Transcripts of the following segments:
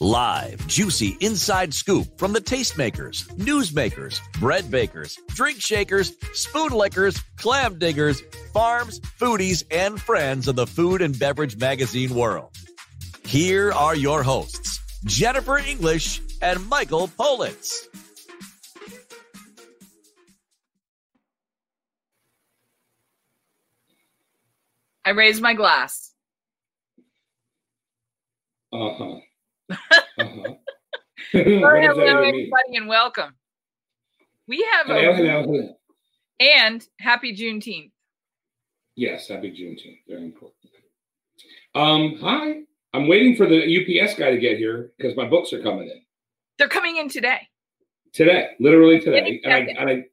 Live, juicy inside scoop from the tastemakers, newsmakers, bread bakers, drink shakers, spoon lickers, clam diggers, farms, foodies, and friends of the food and beverage magazine world. Here are your hosts, Jennifer English and Michael Politz. I raised my glass. Uh huh. Uh-huh. Hello, what does that hello, even mean? everybody, and welcome. We have Hello, a hello, hello. and happy Juneteenth. Yes, happy Juneteenth. Very important. Um, hi. I'm waiting for the UPS guy to get here because my books are coming in They're coming in today. today, literally today. Any and I, second. and I,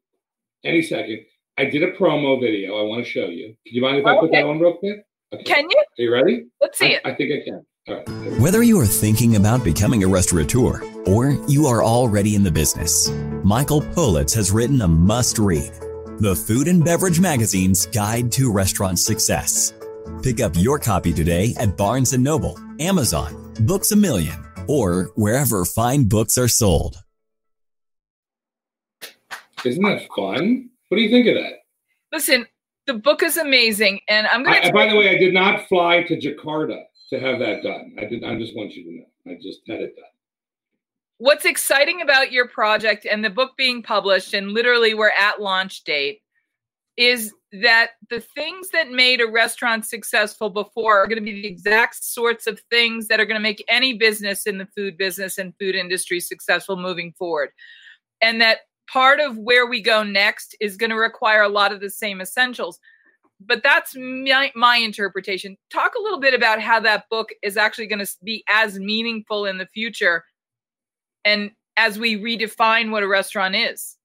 any second. I did a promo video. I want to show you. Do you mind if I put Okay. that on real quick? Okay. Can you? Are you ready? Let's see I, it. I think I can. All right. Whether you are thinking about becoming a restaurateur or you are already in the business, Michael Politz has written a must read The Food and Beverage Magazine's Guide to Restaurant Success. Pick up your copy today at Barnes & Noble, Amazon, Books a Million, or wherever fine books are sold. Isn't that fun? What do you think of that? Listen, the book is amazing, and I'm going to. by the way, I did not fly to Jakarta to have that done. I did. I just want you to know. I just had it done. What's exciting about your project and the book being published, and literally we're at launch date, is that the things that made a restaurant successful before are going to be the exact sorts of things that are going to make any business in the food business and food industry successful moving forward. And that part of where we go next is going to require a lot of the same essentials. But that's my, my interpretation. Talk a little bit about how that book is actually going to be as meaningful in the future and as we redefine what a restaurant is.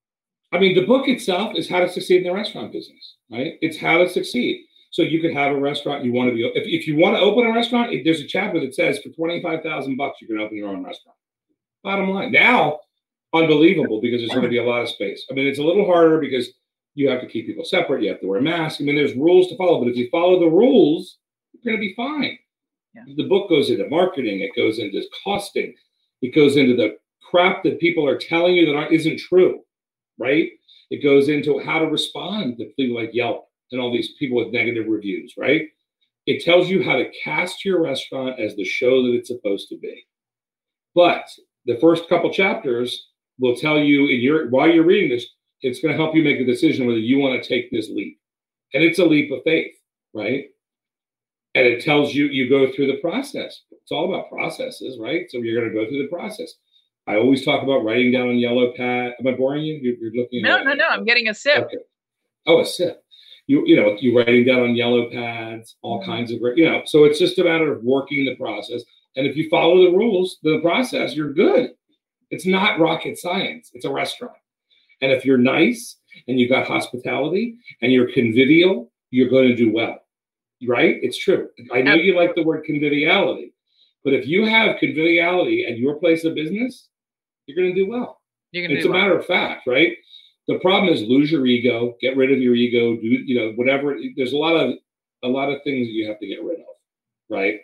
I mean, the book itself is how to succeed in the restaurant business, right? It's how to succeed. So you could have a restaurant. You want to be if, if you want to open a restaurant. If there's a chapter that says for twenty five thousand bucks you can open your own restaurant. Bottom line. Now, unbelievable because there's going to be a lot of space. I mean, it's a little harder because you have to keep people separate. You have to wear masks. I mean, there's rules to follow. But if you follow the rules, you're going to be fine. Yeah. The book goes into marketing. It goes into costing. It goes into the crap that people are telling you that aren't, isn't true right? It goes into how to respond to people like Yelp and all these people with negative reviews, right? It tells you how to cast your restaurant as the show that it's supposed to be. But the first couple chapters will tell you in your while you're reading this, it's going to help you make a decision whether you want to take this leap. And it's a leap of faith, right? And it tells you you go through the process. It's all about processes, right? So you're going to go through the process. I always talk about writing down on yellow pad. Am I boring you? You're, you're looking. No, no, no. I'm getting a sip. Okay. Oh, a sip. You you know you're writing down on yellow pads, all Mhm. kinds of you know. So it's just a matter of working the process. And if you follow the rules, the process, you're good. It's not rocket science. It's a restaurant. And if you're nice and you've got hospitality and you're convivial, you're going to do well. Right? It's true. I know you like the word conviviality, but if you have conviviality at your place of business, you're going to do well. You're going to It's do a well. matter of fact, right? The problem is lose your ego, get rid of your ego, do you know whatever. There's a lot of a lot of things you have to get rid of, right?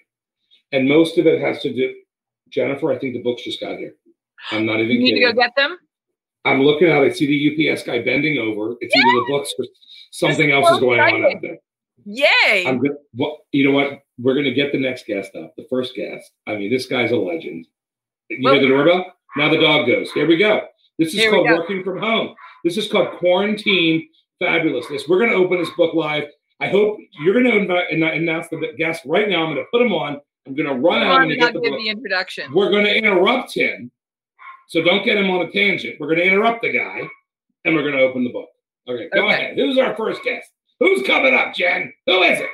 And most of it has to do. Jennifer, I think the books just got here. I'm not even You need to go get them. I'm looking out. I see the UPS guy bending over. It's either the books or something else is going on exciting. out there. Yay! I'm good. Well, you know what? We're going to get the next guest up. The first guest. I mean, this guy's a legend. You Well- hear the doorbell? Now the dog goes. Here we go. This is called working from home. This is called quarantine fabulousness. We're going to open this book live. I hope you're going to invite and announce the guest right now. I'm going to put him on. I'm going to run out on and get the the introduction. We're going to interrupt him. So don't get him on a tangent. We're going to interrupt the guy and we're going to open the book. Okay, go Okay. ahead. Who's our first guest? Who's coming up, Jen? Who is it?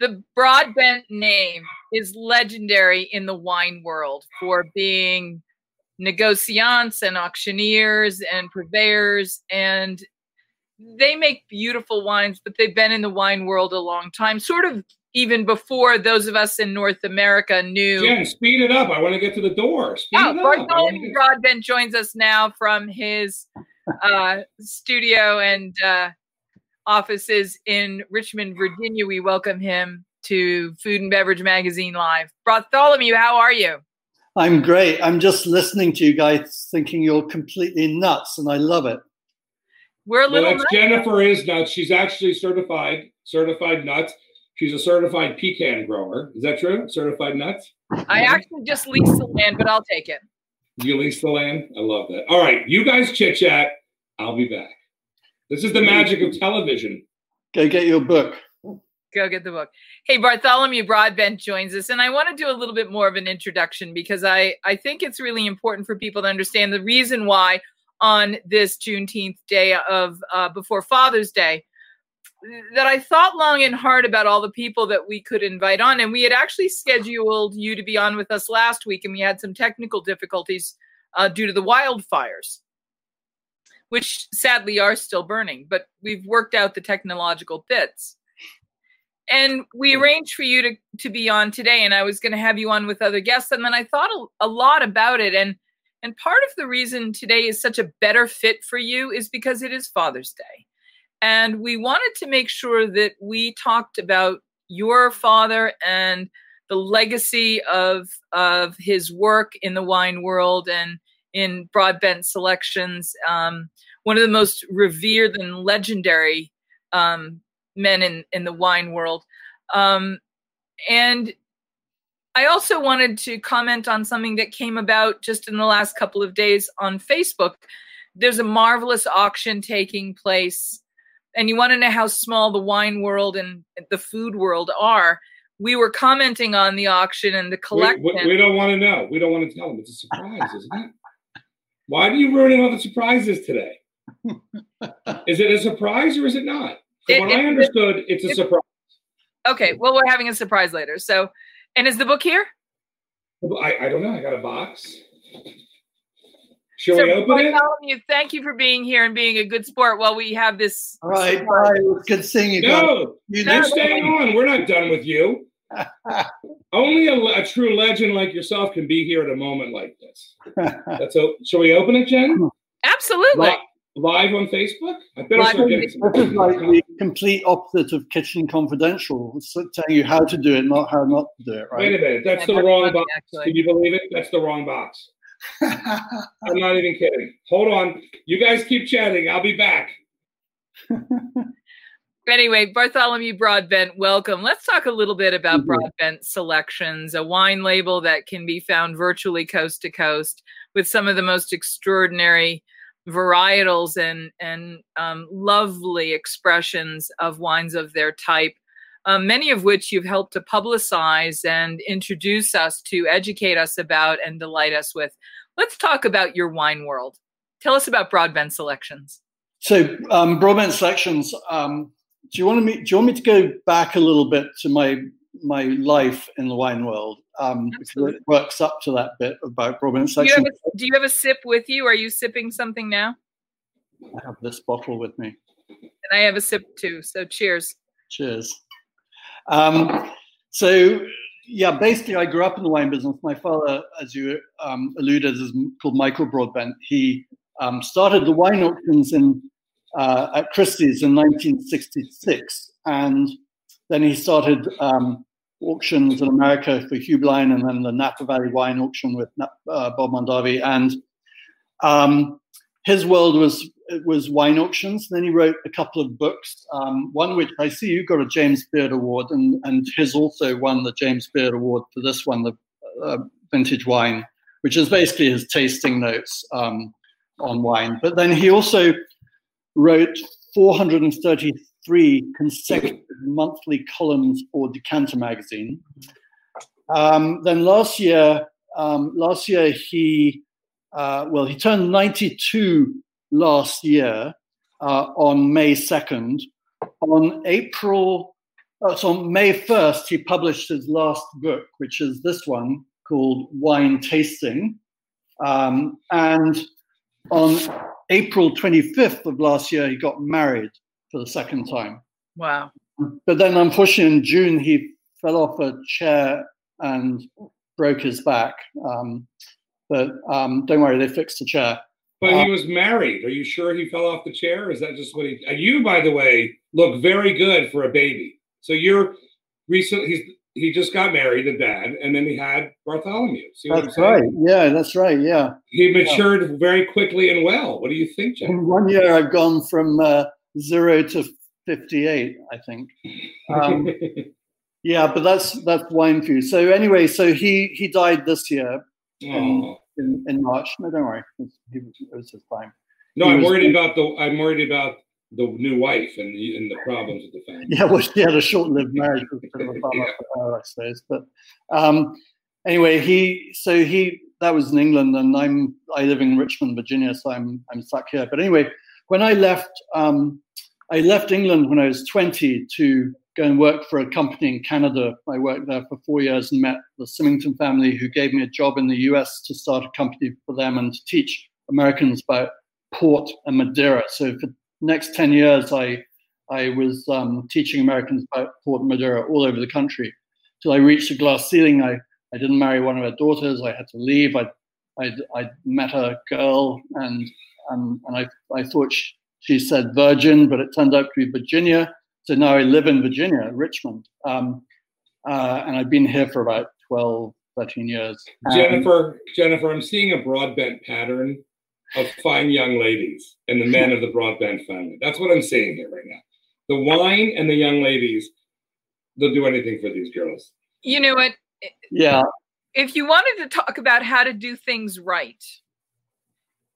the Broadbent name is legendary in the wine world for being negociants and auctioneers and purveyors and they make beautiful wines but they've been in the wine world a long time sort of even before those of us in North America knew. Jen, speed it up. I want to get to the door. Speed oh, it Bartholomew Broadbent joins us now from his uh, studio and uh, offices in Richmond, Virginia. We welcome him to Food and Beverage Magazine Live. Bartholomew, how are you? I'm great. I'm just listening to you guys thinking you're completely nuts, and I love it. We're a little. Well, Jennifer is nuts. She's actually certified, certified nuts. She's a certified pecan grower. Is that true? Certified nuts? I actually just leased the land, but I'll take it. You lease the land? I love that. All right, you guys chit chat. I'll be back. This is the magic of television. Go get your book. Go get the book. Hey, Bartholomew Broadbent joins us, and I want to do a little bit more of an introduction because I, I think it's really important for people to understand the reason why on this Juneteenth day of uh, before Father's Day that I thought long and hard about all the people that we could invite on. And we had actually scheduled you to be on with us last week, and we had some technical difficulties uh, due to the wildfires, which sadly are still burning, but we've worked out the technological bits. And we arranged for you to, to be on today, and I was going to have you on with other guests. And then I thought a, a lot about it. And, and part of the reason today is such a better fit for you is because it is Father's Day and we wanted to make sure that we talked about your father and the legacy of of his work in the wine world and in Broadbent selections. Um, one of the most revered and legendary um, men in in the wine world. Um, and I also wanted to comment on something that came about just in the last couple of days on Facebook. There's a marvelous auction taking place and you want to know how small the wine world and the food world are, we were commenting on the auction and the collection. We, we, we don't want to know. We don't want to tell them. It's a surprise, isn't it? Why are you ruining all the surprises today? is it a surprise or is it not? From it, what it, I understood, it, it's a surprise. Okay, well, we're having a surprise later. So, and is the book here? I, I don't know. I got a box. Shall so we open it? You, thank you for being here and being a good sport while we have this. All right, bye. Good seeing you. No, you are staying on. We're not done with you. Only a, a, true legend like yourself can be here at a moment like this. That's a, shall we open it, Jen? Absolutely. Live, live on Facebook? I better live start getting This is like the complete opposite of Kitchen Confidential. It's telling you how to do it, not how not to do it, right? Wait a minute. That's yeah, the wrong box. Actually. Can you believe it? That's the wrong box. I'm not even kidding. Hold on. You guys keep chatting. I'll be back. anyway, Bartholomew Broadbent, welcome. Let's talk a little bit about mm-hmm. Broadbent Selections, a wine label that can be found virtually coast to coast with some of the most extraordinary varietals and and um, lovely expressions of wines of their type um, many of which you've helped to publicize and introduce us to, educate us about, and delight us with. Let's talk about your wine world. Tell us about Broadbent Selections. So, um, Broadbent Selections. Um, do you want me? Do you want me to go back a little bit to my my life in the wine world? Um, because it works up to that bit about Broadbent Selections. Do you, a, do you have a sip with you? Are you sipping something now? I have this bottle with me. And I have a sip too. So, cheers. Cheers. Um, so yeah, basically, I grew up in the wine business. My father, as you um, alluded, is called Michael Broadbent. He um, started the wine auctions in uh, at Christie's in 1966, and then he started um, auctions in America for Hugh Heublein, and then the Napa Valley Wine Auction with uh, Bob Mondavi. And um, his world was was wine auctions. Then he wrote a couple of books. Um, one which I see you got a James Beard Award, and and his also won the James Beard Award for this one, the uh, vintage wine, which is basically his tasting notes um, on wine. But then he also wrote 433 consecutive monthly columns for Decanter magazine. Um, then last year, um, last year he uh, well, he turned 92 last year uh, on May 2nd. On April oh, so on May 1st, he published his last book, which is this one called Wine Tasting. Um, and on April 25th of last year, he got married for the second time. Wow. But then, unfortunately, in June, he fell off a chair and broke his back. Um, but um, don't worry, they fixed the chair. But he was married. Are you sure he fell off the chair? Is that just what he? You, by the way, look very good for a baby. So you're recently. He's he just got married, the dad, and then he had Bartholomew. See that's right. Yeah, that's right. Yeah. He matured yeah. very quickly and well. What do you think, Jeff? In one year, I've gone from uh, zero to fifty-eight. I think. Um, yeah, but that's that's wine for you. So anyway, so he he died this year. In, in, in, March. No, don't worry. It was, it was his time. No, he I'm was, worried about the. I'm worried about the new wife and the and the problems with the family. Yeah, well, she had a short-lived marriage with a bit of a yeah. for her, I suppose. But um, anyway, he so he that was in England, and I'm I live in Richmond, Virginia, so I'm I'm stuck here. But anyway, when I left, um, I left England when I was 20 to go and work for a company in Canada. I worked there for four years and met the Symington family, who gave me a job in the US to start a company for them and to teach Americans about port and Madeira. So for the next 10 years, I, I was um, teaching Americans about port and Madeira all over the country. Till I reached a glass ceiling. I, I didn't marry one of her daughters. I had to leave. I, I, I met a girl and, and, and I, I thought she, she said virgin, but it turned out to be Virginia so now I live in Virginia, Richmond, um, uh, and I've been here for about 12, 13 years. Jennifer, Jennifer, I'm seeing a broadbent pattern of fine young ladies and the men of the broadbent family. That's what I'm seeing here right now. The wine and the young ladies, they'll do anything for these girls. You know what? Yeah. If you wanted to talk about how to do things right,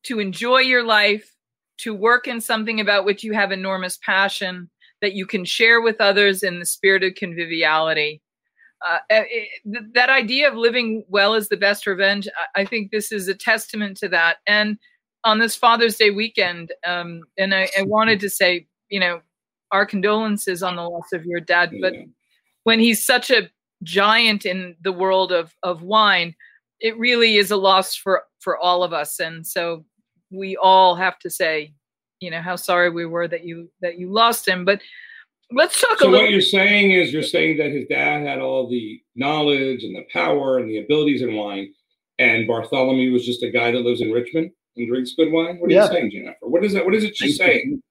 to enjoy your life, to work in something about which you have enormous passion, that you can share with others in the spirit of conviviality. Uh, it, eh, eh, that idea of living well is the best revenge. I, I, think this is a testament to that. And on this Father's Day weekend, um, and I, I, wanted to say, you know, our condolences on the loss of your dad. But when he's such a giant in the world of of wine, it really is a loss for for all of us. And so we all have to say, you know how sorry we were that you that you lost him but let's talk so a little what you're saying is you're saying that his dad had all the knowledge and the power and the abilities in wine and bartholomew was just a guy that lives in richmond and drinks good wine? What are yeah. you saying jennifer? What is that what is it she's saying?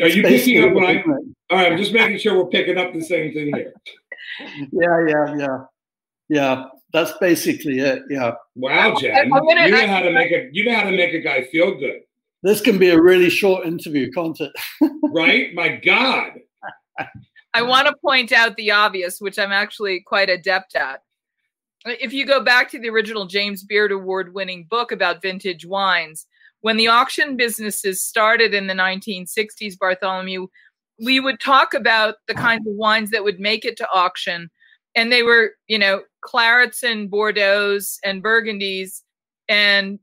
Are you picking up what i all right i'm just making sure we're picking up the same thing here. Yeah yeah yeah. Yeah that's basically it yeah. Wow jen. gonna, you know how to make a you know how to make a guy feel good this can be a really short interview, can't it? right? My God. I want to point out the obvious, which I'm actually quite adept at. If you go back to the original James Beard Award winning book about vintage wines, when the auction businesses started in the 1960s, Bartholomew, we would talk about the kinds of wines that would make it to auction. And they were, you know, clarets and Bordeaux's and Burgundies and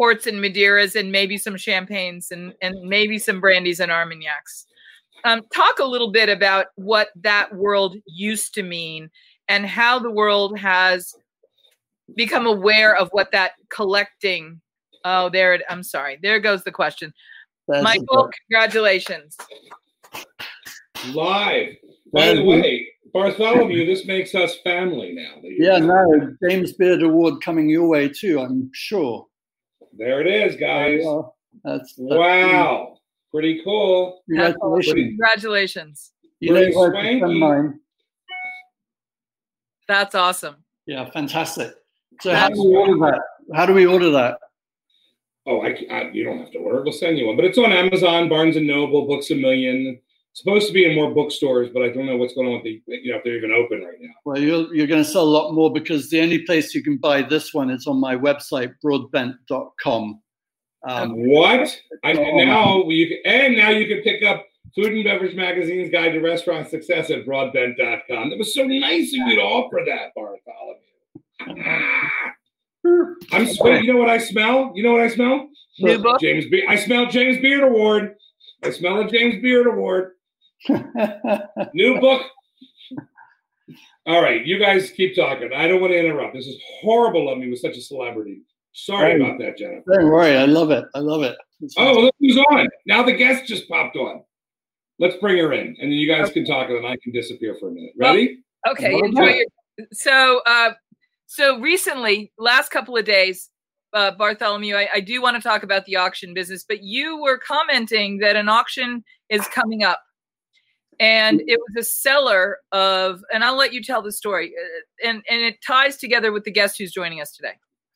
ports and Madeiras and maybe some champagnes and, and maybe some brandies and Armagnacs. Um, talk a little bit about what that world used to mean and how the world has become aware of what that collecting. Oh, there it. I'm sorry. There goes the question. That's Michael, congratulations. Live. By the way, Bartholomew, this makes us family now. Yeah, no, James Beard Award coming your way too, I'm sure. There it is, guys. That's, that's wow. Pretty cool. Congratulations. Congratulations. You pretty swanky. That's awesome. Yeah, fantastic. So how do we order that? How do we order that? Oh, I, I, you don't have to order. We'll send you one. But it's on Amazon, Barnes and Noble, Books a Million. It's supposed to be in more bookstores, but I don't know what's going on with the you know if they're even open right now. Well, you're you're going to sell a lot more because the only place you can buy this one is on my website broadbent.com. Um, what? I, now you can, and now you can pick up Food and Beverage Magazine's Guide to Restaurant Success at broadbent.com. It was so nice of you to offer that, Bartholomew. I'm sweating. You know what I smell? You know what I smell? New book? James Be- I smell James Beard Award. I smell a James Beard Award. New book All right, you guys keep talking. I don't want to interrupt. This is horrible of me with such a celebrity. Sorry Don't- about that, Jennifer. Don't worry, I love it. I love it. It's Oh, look who's on. Now the guest just popped on. Let's bring her in, and then you guys can talk, and then I can disappear for a minute. Ready? Okay, Well enjoy done. your. So, uh, so recently, last couple of days, uh, Bartholomew, I, I do want to talk about the auction business, but you were commenting that an auction is coming up, and it was a seller of, and I'll let you tell the story, uh, and and it ties together with the guest who's joining us today.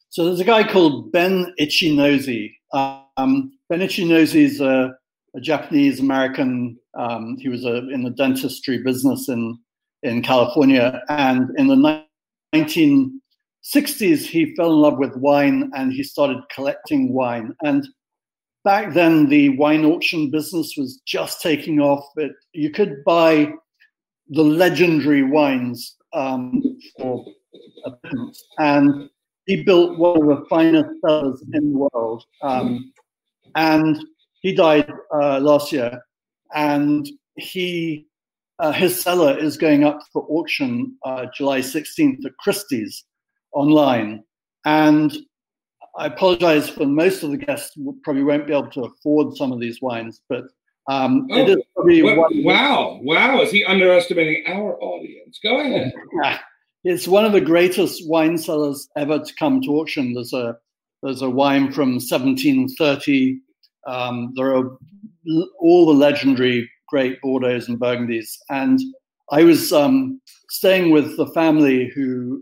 So there's a guy called Ben Ichinose. Um, ben Ichinose is a, a Japanese American. Um, he was a, in the dentistry business in in California, and in the 1960s he fell in love with wine and he started collecting wine. And back then the wine auction business was just taking off. It, you could buy the legendary wines um, for a pittance, and he built one of the finest cellars in the world. Um, and he died uh, last year. And he uh, his cellar is going up for auction uh, July 16th at Christie's online. And I apologize for most of the guests probably won't be able to afford some of these wines, but um, it is probably What- one- wow, wow! Is he underestimating our audience? Go ahead. Yeah. It's one of the greatest wine cellars ever to come to auction. There's a there's a wine from 1730. Um, there are all the legendary great Bordeaux's and Burgundies. And I was um, staying with the family who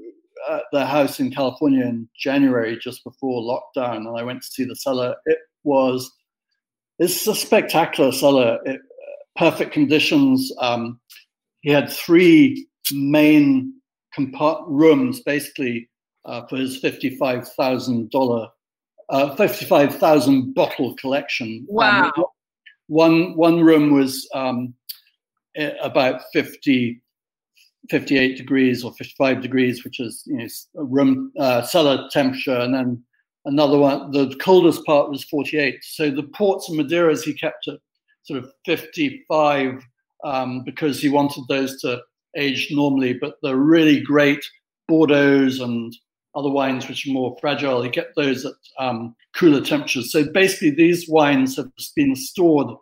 at their house in California in January, just before lockdown, and I went to see the cellar. It was it's a spectacular cellar. It, perfect conditions. Um, he had three main compart- rooms basically uh, for his fifty-five thousand dollar, uh, fifty-five thousand bottle collection. Wow. Um, one one room was um, about 50, 58 degrees or fifty-five degrees, which is you know, room uh, cellar temperature, and then another one. The coldest part was forty-eight. So the ports and Madeiras he kept at sort of fifty-five um, because he wanted those to age normally, but the really great Bordeaux's and other wines which are more fragile, he kept those at um, cooler temperatures. So basically, these wines have been stored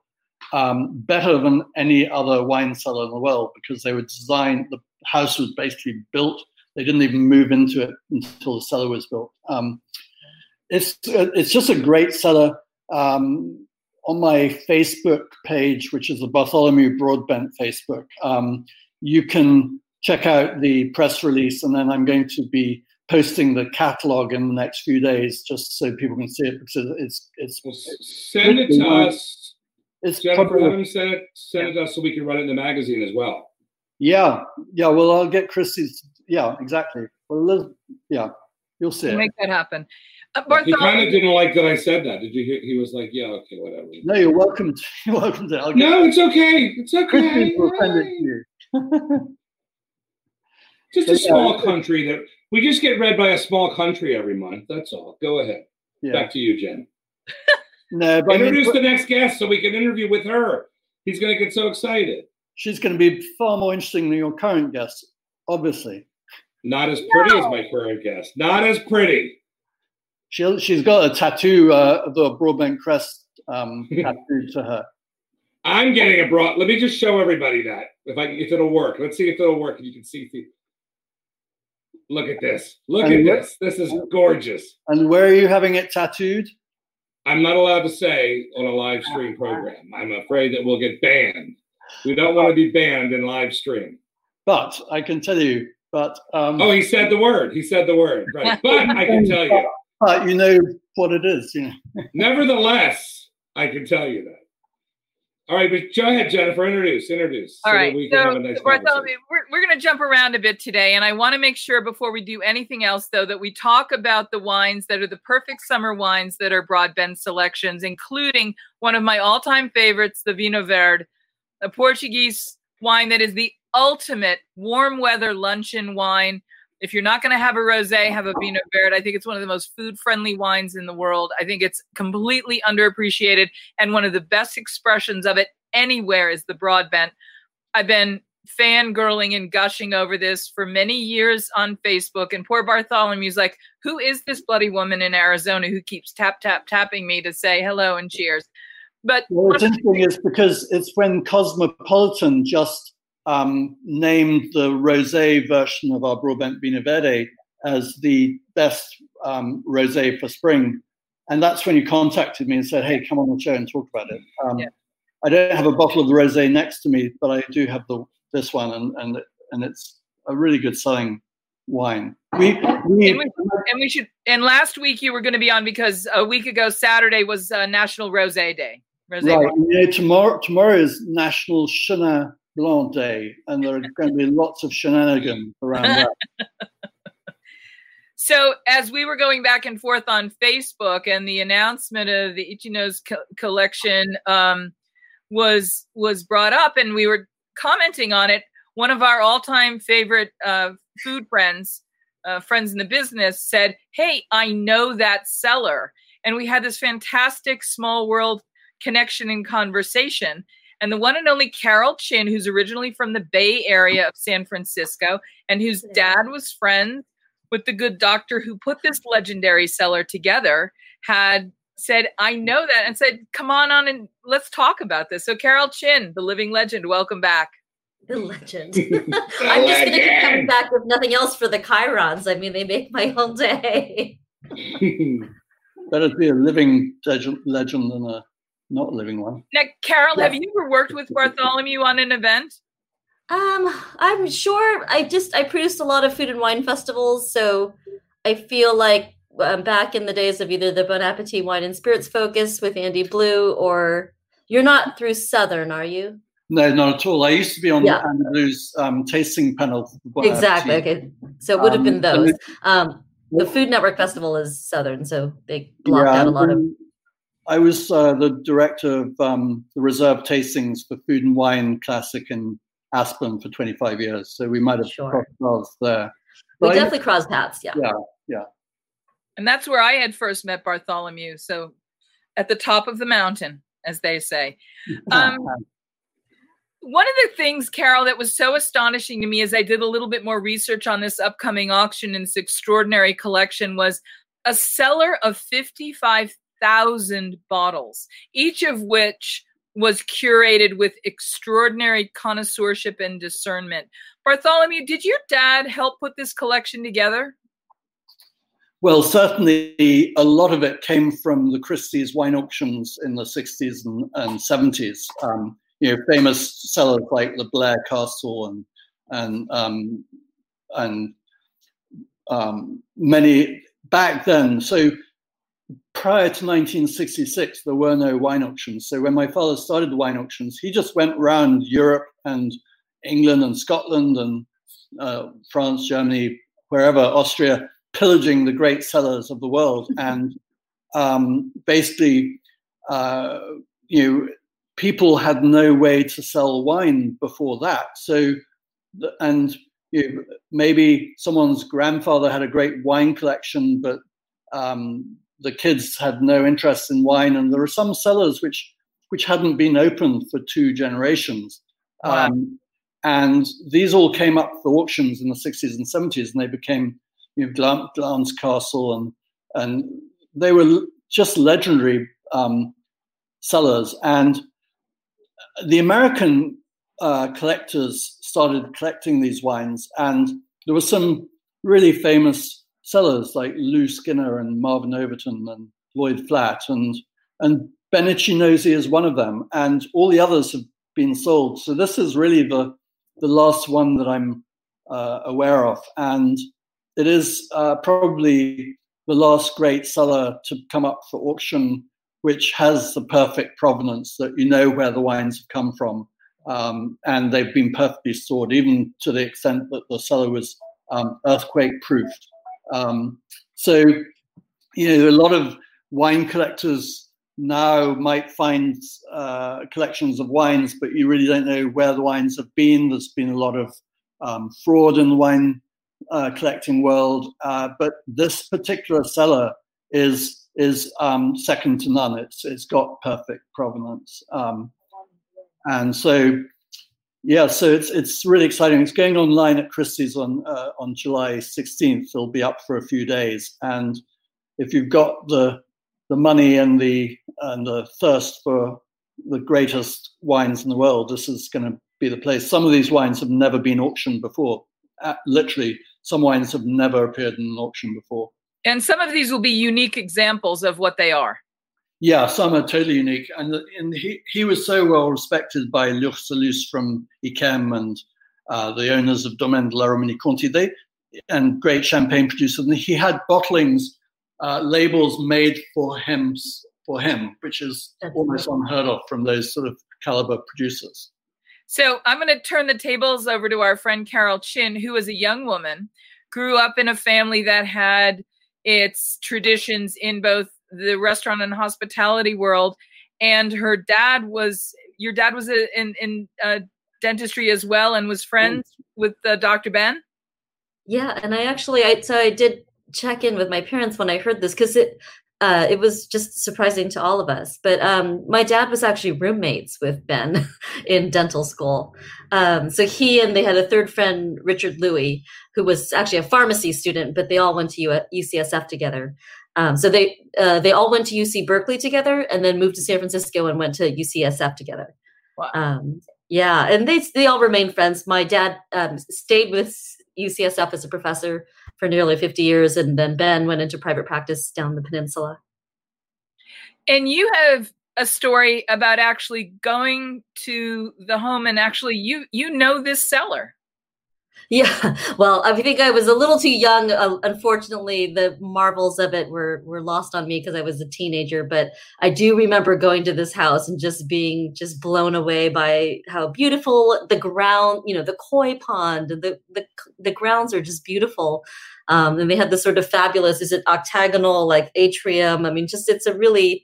um, better than any other wine cellar in the world because they were designed, the house was basically built. They didn't even move into it until the cellar was built. Um, it's, it's just a great cellar. Um, on my Facebook page, which is the Bartholomew Broadbent Facebook, um, you can check out the press release, and then I'm going to be posting the catalog in the next few days, just so people can see it because it's it's Well, send it to us. it's Jennifer, probably have him send it, send it to us so we can run it in the magazine as well. Yeah yeah. Well, I'll get Christie's. Yeah, exactly. Well, Liz, yeah, you'll see We'll make that happen. Uh, He kind of didn't like that I said that. Did you hear? He was like, "Yeah, okay, whatever." No, you're welcome. To, you're welcome to. I'll No, it's okay. It's okay. Christie's will send it to you. Just a Yeah. small country that we just get read by a small country every month. That's all. Go ahead. Yeah. Back to you, Jen. No, but I mean, Introduce the next guest so we can interview with her. He's going to get so excited. She's going to be far more interesting than your current guest, obviously. Not as pretty as my current guest. Not as pretty. She she's got a tattoo uh, of the Broadbent Crest um, tattooed to her. I'm getting a broad. Let me just show everybody that if I if it'll work. Let's see if it'll work. If you can see. see. Look at this. Look And at look- this. This is gorgeous. And where are you having it tattooed? I'm not allowed to say on a live stream program. I'm afraid that we'll get banned. We don't want to be banned in live stream. But I can tell you, but um, Oh, he said the word. He said the word. Right. But I can tell you. but you know what it is, you know. Nevertheless, I can tell you that. All right, but go ahead, Jennifer. Introduce. Introduce. All that right. We can so, have a nice Bartholomew, we're, we're going to jump around a bit today. And I want to make sure before we do anything else, though, that we talk about the wines that are the perfect summer wines that are Broadbent selections, including one of my all time favorites, the Vinho Verde, a Portuguese wine that is the ultimate warm weather luncheon wine. If you're not going to have a rosé, have a vinho Verde. I think it's one of the most food friendly wines in the world. I think it's completely underappreciated, and one of the best expressions of it anywhere is the Broadbent. I've been fangirling and gushing over this for many years on Facebook. And poor Bartholomew's like, who is this bloody woman in Arizona who keeps tap, tap, tapping me to say hello and cheers? But well, what's interesting is because it's when Cosmopolitan just um, named the rosé version of our Broadbent Vinho Verde as the best um, rosé for spring. And that's when you contacted me and said, hey, come on the show and talk about it. Um, yeah. I don't have a bottle of the rosé next to me, but I do have the this one, and and and it's a really good selling wine. We, we, and, we and we should. And last week you were going to be on because a week ago Saturday was uh, National Rosé Day. Rosé right. You know, tomorrow tomorrow is National Chenin Blanc Day, and there are going to be lots of shenanigans around that. So as we were going back and forth on Facebook and the announcement of the Ichino's co- collection um, was was brought up, and we were commenting on it, one of our all-time favorite uh, food friends, uh, friends in the business, said, "Hey, I know that seller," and we had this fantastic small world connection and conversation. And the one and only Carol Chin, who's originally from the Bay Area of San Francisco, and whose dad was friends with the good doctor who put this legendary cellar together, had said, I know that, and said, Come on on and let's talk about this. So, Carol Chin, the living legend, welcome back. The legend. I'm just going to keep coming back with nothing else for the Chirons. I mean, they make my whole day. Better be a living legend than a not a living one. Now, Carol, yes. have you ever worked with Bartholomew on an event? Um, I'm sure. I just I produced a lot of food and wine festivals, so I feel like um, back in the days of either the Bon Appetit Wine and Spirits Focus with Andy Blue, or you're not through Southern, are you? No, not at all. I used to be on yeah. Andy Blue's um, tasting panel. Exactly. Okay, so it would have been um, those. Um, the Food Network Festival is Southern, so they blocked yeah, out a lot of. I was uh, the director of um, the reserve tastings for Food and Wine Classic in Aspen for 25 years, so we might have sure. crossed paths there. But we definitely crossed paths. Yeah. Yeah. Yeah. And that's where I had first met Bartholomew. So at the top of the mountain, as they say. Um, one of the things, Carol, that was so astonishing to me as I did a little bit more research on this upcoming auction and this extraordinary collection was a cellar of 55,000 bottles, each of which was curated with extraordinary connoisseurship and discernment. Bartholomew, did your dad help put this collection together? Well, certainly a lot of it came from the Christie's wine auctions in the 60s and, and 70s. Um, you know, famous sellers like the Blair Castle and and um, and um, many back then. So prior to 1966, there were no wine auctions. So when my father started the wine auctions, he just went around Europe and England and Scotland and uh, France, Germany, wherever, Austria, pillaging the great cellars of the world. And um, basically, uh, you know, people had no way to sell wine before that. So, and you know, maybe someone's grandfather had a great wine collection, but um, the kids had no interest in wine. And there are some cellars which which hadn't been opened for two generations. Wow. Um, and these all came up for auctions in the 60s and 70s, and they became you know, Glamis Castle, and and they were just legendary um, sellers. And the American uh, collectors started collecting these wines, and there were some really famous sellers like Lou Skinner and Marvin Overton and Lloyd Flatt, and and Ben Ichinose is one of them, and all the others have been sold. So this is really the the last one that I'm uh, aware of, and it is uh, probably the last great cellar to come up for auction, which has the perfect provenance that you know where the wines have come from. Um, and they've been perfectly stored, even to the extent that the cellar was um, earthquake proofed. Um, so, you know, a lot of wine collectors now might find uh, collections of wines, but you really don't know where the wines have been. There's been a lot of um, fraud in the wine uh, collecting world, uh, but this particular cellar is is um, second to none. It's it's got perfect provenance, um, and so Yeah, so it's it's really exciting. It's going online at Christie's on uh, on July 16th. It'll be up for a few days, and if you've got the the money and the and the thirst for the greatest wines in the world, this is going to be the place. Some of these wines have never been auctioned before. Literally, some wines have never appeared in an auction before. And some of these will be unique examples of what they are. Yeah, some are totally unique. And, and he, he was so well respected by Lur-Saluces from Yquem and uh, the owners of Domaine de la Romanée-Conti they, and great champagne producers. And he had bottlings, uh, labels made for him, for him, which is almost unheard of from those sort of caliber producers. So I'm going to turn the tables over to our friend Carol Chin, who was a young woman, grew up in a family that had its traditions in both the restaurant and hospitality world and her dad was your dad was in in uh, dentistry as well and was friends mm. with uh, dr ben yeah and i actually i so i did check in with my parents when i heard this because it uh, it was just surprising to all of us. But um, my dad was actually roommates with Ben in dental school. Um, so he and they had a third friend, Richard Louis, who was actually a pharmacy student, but they all went to U- UCSF together. Um, so they uh, they all went to UC Berkeley together, and then moved to San Francisco and went to UCSF together. Wow. Um, yeah, and they they all remained friends. My dad um, stayed with UCSF as a professor for nearly fifty years, and then Ben went into private practice down the peninsula. And you have a story about actually going to the home and actually you you know this cellar yeah, well, I think I was a little too young. Uh, unfortunately, the marvels of it were were lost on me because I was a teenager. But I do remember going to this house and just being just blown away by how beautiful the ground, you know, the koi pond, the the the grounds are just beautiful. Um, and they had this sort of fabulous, is it octagonal like atrium? I mean, just it's a really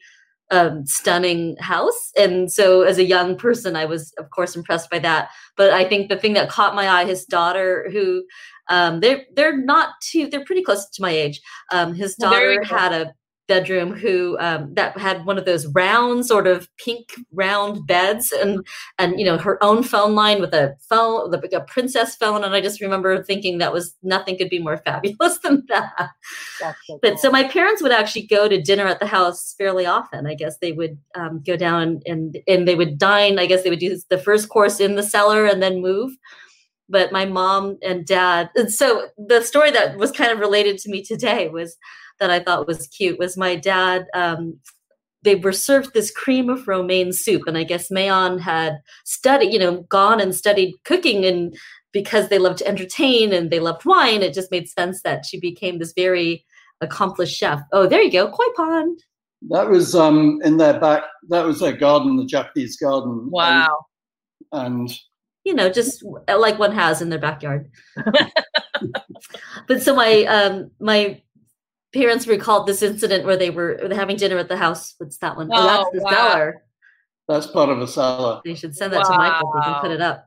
um, stunning house. And so, as a young person, I was, of course, impressed by that. But I think the thing that caught my eye, his daughter, who um, they're they're not too, they're pretty close to my age. Um, his daughter had a bedroom who um, that had one of those round sort of pink round beds and and you know her own phone line with a phone like a princess phone. And i just remember thinking that was nothing could be more fabulous than that. So but cool. so my parents would actually go to dinner at the house fairly often. I guess they would um, go down and and they would dine. I guess they would do the first course in the cellar and then move. But my mom and dad and so the story that was kind of related to me today was that I thought was cute was my dad. Um, they were served this cream of romaine soup, and I guess Mayon had studied, you know, gone and studied cooking, and because they loved to entertain and they loved wine, it just made sense that she became this very accomplished chef. Oh, there you go, koi pond. That was um, in their back. That was their garden, the Japanese garden. Wow. And, and you know, just like one has in their backyard. but so my um, my parents recalled this incident where they were having dinner at the house. What's that one? Oh, oh that's the wow. cellar. That's part of a cellar. They should send that wow. to Michael. They can put it up.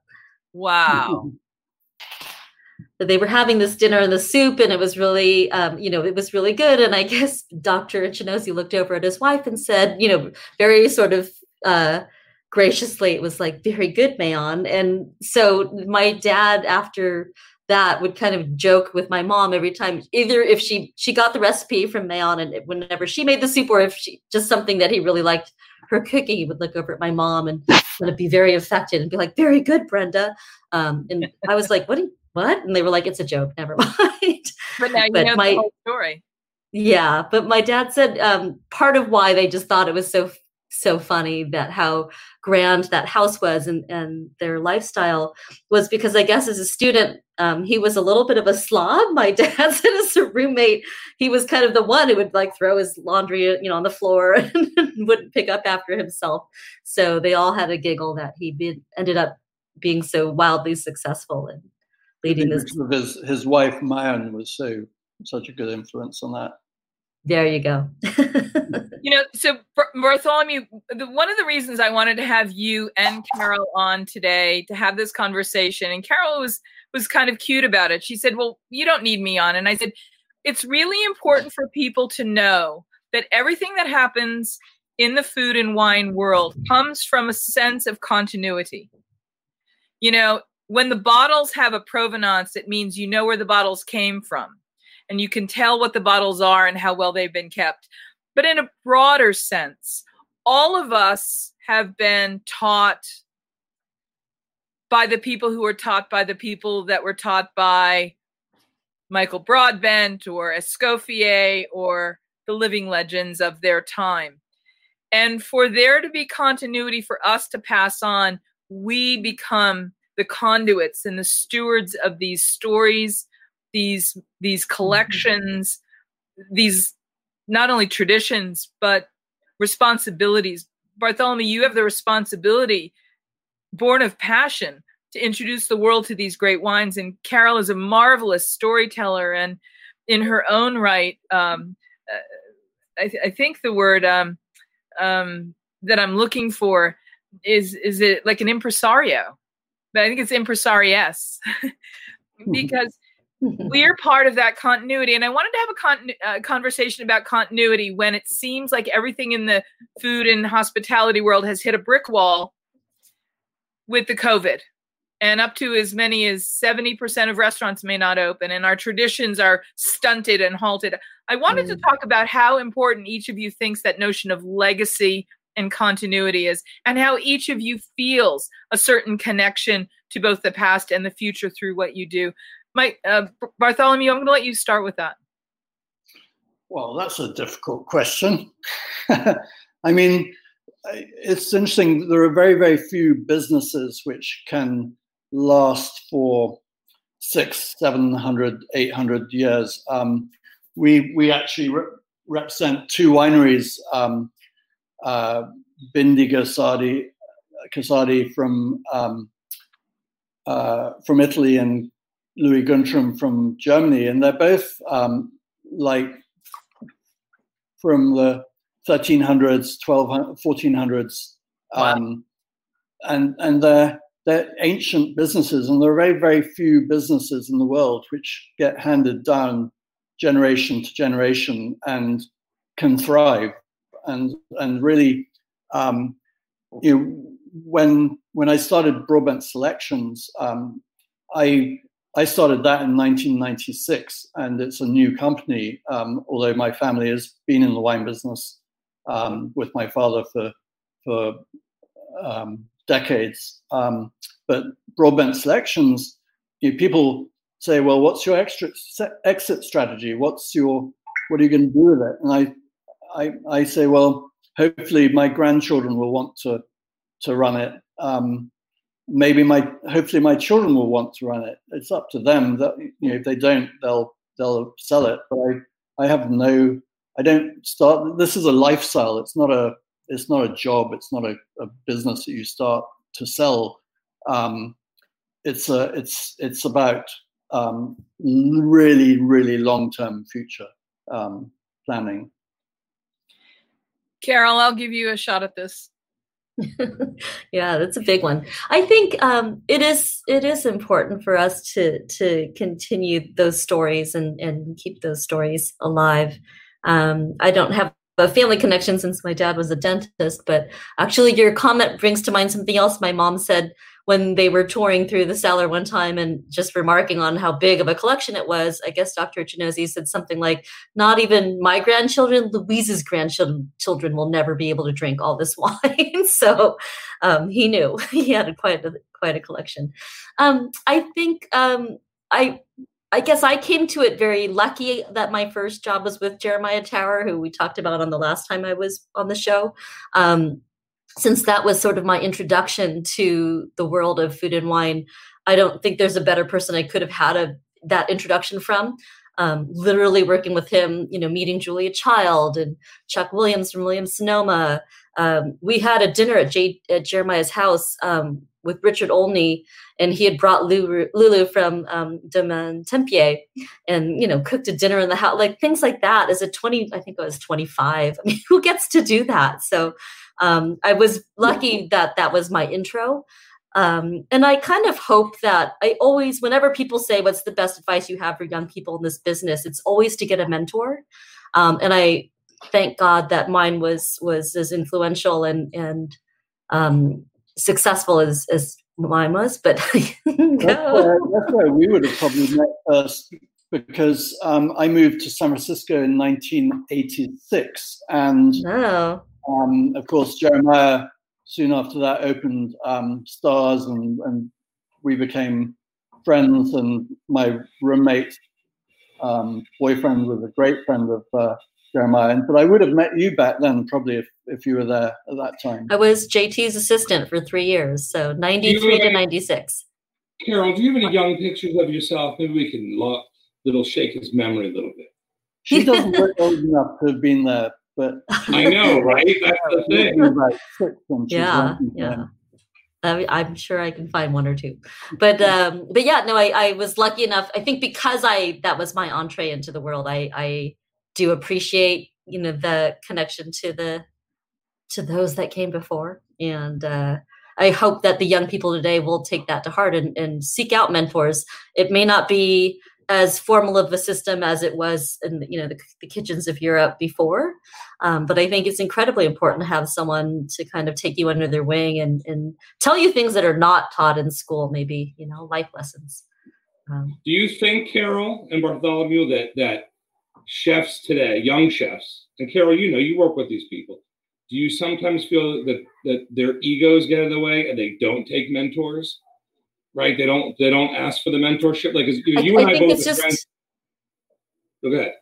Wow. but they were having this dinner and the soup, and it was really, um, you know, it was really good. And I guess Dr. Chinosi looked over at his wife and said, you know, very sort of uh, graciously, it was like, very good, Mayon. And so my dad, after that would kind of joke with my mom every time either if she she got the recipe from Mayon and whenever she made the soup or if she just something that he really liked her cooking he would look over at my mom and of be very affected and be like very good Brenda. Um, and I was like what you, what? And they were like it's a joke never mind. But now you but know my, the whole story. Yeah but my dad said um, part of why they just thought it was so so funny that how grand that house was and, and their lifestyle was because I guess as a student, um, he was a little bit of a slob. My dad said as a roommate, he was kind of the one who would like throw his laundry, you know, on the floor and wouldn't pick up after himself. So they all had a giggle that he be, ended up being so wildly successful and leading this. His, his wife, Mayan, was so such a good influence on that. There you go. you know, so Bartholomew, the, one of the reasons I wanted to have you and Carol on today to have this conversation, and Carol was was kind of cute about it. She said, "Well, you don't need me on," and I said, "It's really important for people to know that everything that happens in the food and wine world comes from a sense of continuity." you know, when the bottles have a provenance, it means you know where the bottles came from and you can tell what the bottles are and how well they've been kept. But in a broader sense, all of us have been taught by the people who were taught by the people that were taught by Michael Broadbent or Escoffier or the living legends of their time. And for there to be continuity for us to pass on, we become the conduits and the stewards of these stories, these these mm-hmm. collections, these not only traditions but responsibilities. Bartholomew, you have the responsibility, born of passion, to introduce the world to these great wines. And Carol is a marvelous storyteller, and in her own right, um, uh, I, th- I, think the word um, um, that I'm looking for is is it like an impresario, but I think it's impresariess because we're part of that continuity. And I wanted to have a con- uh, conversation about continuity when it seems like everything in the food and hospitality world has hit a brick wall with the COVID and up to as many as 70% of restaurants may not open and our traditions are stunted and halted i wanted mm. to talk about how important each of you thinks that notion of legacy and continuity is and how each of you feels a certain connection to both the past and the future through what you do my uh, bartholomew i'm going to let you start with that well that's a difficult question i mean it's interesting there are very very few businesses which can last for six, seven hundred, eight hundred years. Um, we we actually re- represent two wineries, um, uh, Bindi Sergardi, Sergardi from um, uh, from Italy and Louis Guntrum from Germany, and they're both um, like from the 1300s, 1200s, 1400s, um, and and they're they're ancient businesses, and there are very, very few businesses in the world which get handed down generation to generation and can thrive. And and really, um, you know, when when I started Broadbent Selections, um, I I started that in 1996, and it's a new company. Um, although my family has been in the wine business um, with my father for for um, decades. Um, but broadbent selections, you know, people say, well, what's your extra exit strategy? What's your, what are you going to do with it? And I, I, I say, well, hopefully my grandchildren will want to, to run it. Um, maybe my, hopefully my children will want to run it. It's up to them that, you know, if they don't, they'll, they'll sell it. But I, I have no, I don't start, this is a lifestyle. It's not a, it's not a job. It's not a, a business that you start to sell. Um, it's a, it's it's about um, really really long term future um, planning. Carol, I'll give you a shot at this. Yeah, that's a big one. I think um, it is it is important for us to to continue those stories and and keep those stories alive. Um, I don't have a family connection since my dad was a dentist. But actually, your comment brings to mind something else my mom said when they were touring through the cellar one time and just remarking on how big of a collection it was. I guess Dr. Ichinose said something like, Not even my grandchildren, Louise's grandchildren will never be able to drink all this wine. so um, he knew he had quite a, quite a collection. Um, I think um, I I guess I came to it very lucky that my first job was with Jeremiah Tower, who we talked about on the last time I was on the show. Um, since that was sort of my introduction to the world of food and wine, I don't think there's a better person I could have had a, that introduction from. Um, literally working with him, you know, meeting Julia Child and Chuck Williams from Williams Sonoma. Um, we had a dinner at, J- at Jeremiah's house um, with Richard Olney, and he had brought Lulu, Lulu from um, Domaine Tempier, and you know cooked a dinner in the house, like things like that. As a twenty, I think I was twenty five. I mean, who gets to do that? So um, I was lucky that that was my intro. Um, and I kind of hope that I always, whenever people say, "What's the best advice you have for young people in this business?" It's always to get a mentor. Um, and I thank God that mine was was as influential and and um, successful as as mine was, but that's, where, that's where we would have probably met first because um, I moved to San Francisco in 1986, and no. Um, of course Jeremiah soon after that opened um, Stars, and, and we became friends. And my roommate um, boyfriend was a great friend of uh, Jeremiah. But I would have met you back then, probably if, if you were there at that time. I was JT's assistant for three years, so 93 to 96. Carol, do you have any young pictures of yourself? Maybe we can look, little shake his memory a little bit. She doesn't look old enough to have been there, but I know, right? That's the thing. yeah, yeah. I, am sure I can find one or two, but um, but yeah, no, I, I was lucky enough. I think because I that was my entree into the world. I I do appreciate you know the connection to the to those that came before, and uh, I hope that the young people today will take that to heart and, and seek out mentors. It may not be as formal of a system as it was in you know the, the kitchens of Europe before. Um, but I think it's incredibly important to have someone to kind of take you under their wing and, and tell you things that are not taught in school, maybe you know life lessons. Um, Do you think, Carol and Bartholomew, that that chefs today, young chefs, and Carol, you know, you work with these people. Do you sometimes feel that that their egos get in the way and they don't take mentors? Right? They don't they don't ask for the mentorship. Like you, I, and I, I both just, friends. Go ahead.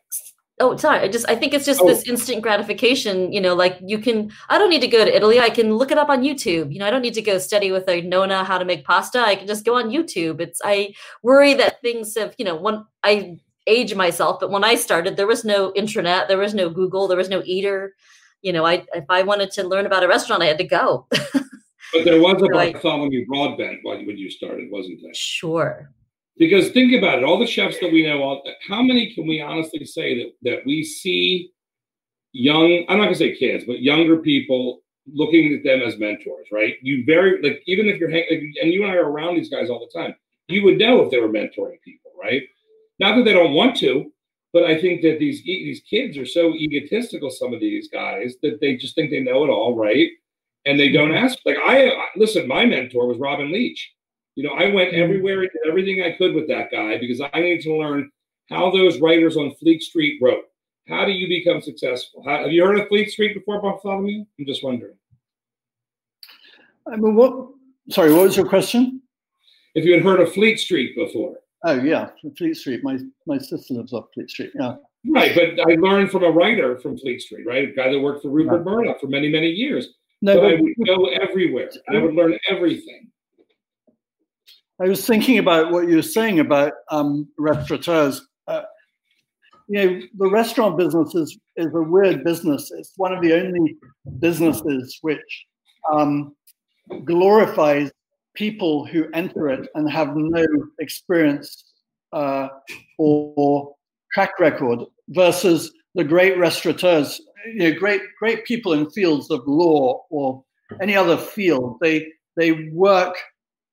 Oh, sorry. I just I think it's just oh. this instant gratification. You know, like you can. I don't need to go to Italy. I can look it up on YouTube. You know, I don't need to go study with a Nonna how to make pasta. I can just go on YouTube. It's I worry that things have. You know, when I age myself, but when I started, there was no internet, there was no Google, there was no Eater. You know, I if I wanted to learn about a restaurant, I had to go. But there was a Bartholomew Broadbent when you started, wasn't there? Sure. Because think about it, all the chefs that we know, all, how many can we honestly say that that we see young? I'm not gonna say kids, but younger people looking at them as mentors, right? You very like even if you're hanging, and you and I are around these guys all the time, you would know if they were mentoring people, right? Not that they don't want to, but I think that these these kids are so egotistical. Some of these guys that they just think they know it all, right? And they don't ask. Like I listen, my mentor was Robin Leach. You know, I went everywhere and did everything I could with that guy because I needed to learn how those writers on Fleet Street wrote. How do you become successful? How, have you heard of Fleet Street before, Bartholomew? I'm just wondering. I mean, what? Sorry, what was your question? If you had heard of Fleet Street before. Oh yeah, Fleet Street. My my sister lives off Fleet Street. Yeah. Right, but I learned from a writer from Fleet Street, right? A guy that worked for Rupert. Murdoch for many many years. No, but I would go everywhere. I would learn everything. I was thinking about what you were saying about um, restaurateurs. Uh, you know, the restaurant business is, is a weird business. It's one of the only businesses which um, glorifies people who enter it and have no experience uh, or, or track record versus the great restaurateurs you know, great great people in fields of law or any other field. They they work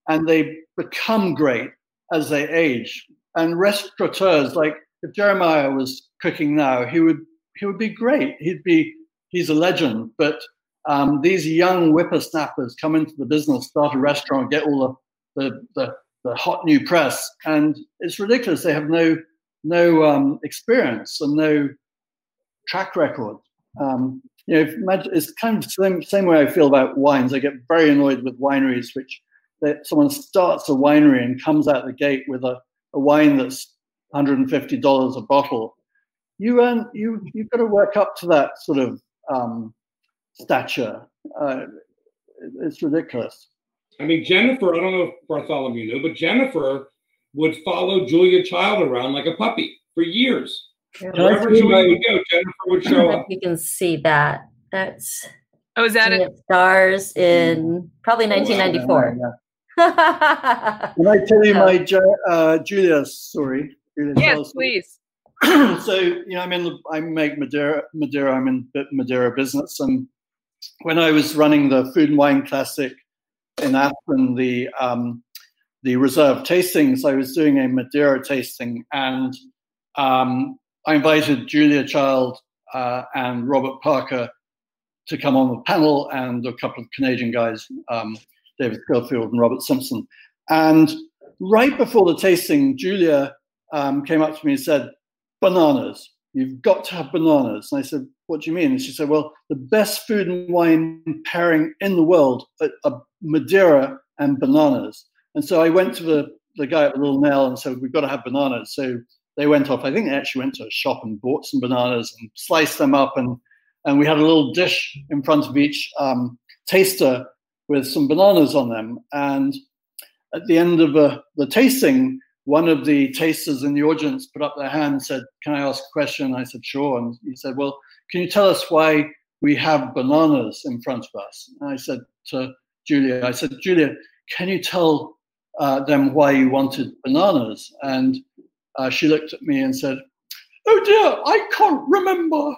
and they become great as they age. And restaurateurs, like if Jeremiah was cooking now, he would he would be great. He'd be he's a legend. But um, these young whippersnappers come into the business, start a restaurant, get all the the, the, the hot new press, and it's ridiculous. They have no no um, experience and no track record. Um, you know, it's kind of the same, same way I feel about wines. I get very annoyed with wineries, which that someone starts a winery and comes out the gate with a, a wine that's $150 a bottle. You earn, you you've got to work up to that sort of um, stature. Uh, it's ridiculous. I mean, Jennifer, I don't know if Bartholomew knew, but Jennifer would follow Julia Child around like a puppy for years. Wherever Julie would go, Jennifer would show up. You can see that. That's oh, is that it? Stars in probably 1994. Oh, yeah. Can I tell you my uh, Julia story? Julia yes, please. so you know, I'm in. I make Madeira. Madeira. I'm in Madeira business, and when I was running the Food and Wine Classic in Aspen, the um, the reserve tastings, I was doing a Madeira tasting, and um, I invited Julia Child uh, and Robert Parker to come on the panel and a couple of Canadian guys. Um, David Schofield and Robert Simpson. And right before the tasting, Julia um, came up to me and said, Bananas. You've got to have bananas. And I said, What do you mean? And she said, Well, the best food and wine pairing in the world are Madeira and bananas. And so I went to the, the guy at the Little Nell and said, We've got to have bananas. So they went off. I think they actually went to a shop and bought some bananas and sliced them up. And, and we had a little dish in front of each um, taster with some bananas on them. And at the end of uh, the tasting, one of the tasters in the audience put up their hand and said, Can I ask a question? I said, Sure. And he said, Well, can you tell us why we have bananas in front of us? And I said to Julia, I said, Julia, can you tell uh, them why you wanted bananas? And uh, she looked at me and said, Oh dear, I can't remember.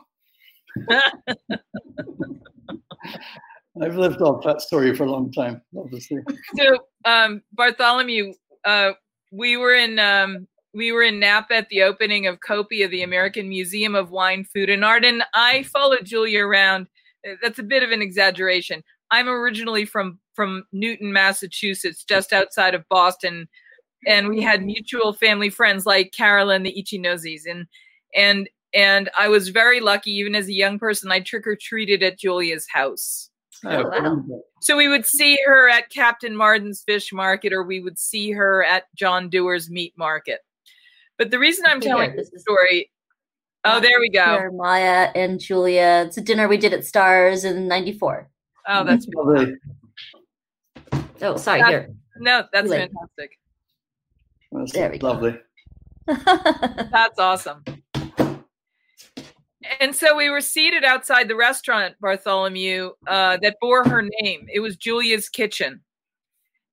I've lived off that story for a long time, obviously. So, um, Bartholomew, uh, we were in um, we were in Napa at the opening of Copia, the American Museum of Wine, Food, and Art, and I followed Julia around. That's a bit of an exaggeration. I'm originally from from Newton, Massachusetts, just outside of Boston, and we had mutual family friends like Carolyn the Ichinoses, and and and I was very lucky. Even as a young person, I trick or treated at Julia's house. Oh, oh wow. So we would see her at Captain Marden's fish market, or we would see her at John Dewar's meat market. But the reason I'm telling this this is- story, oh, there we go. Jeremiah and Julia. It's a dinner we did at Stars in '94. Oh, that's Lovely. Oh, sorry. That- Here. no, that's Too late. Fantastic. That's There we go. lovely. That's awesome. And so we were seated outside the restaurant, Bartholomew, uh, that bore her name. It was Julia's Kitchen.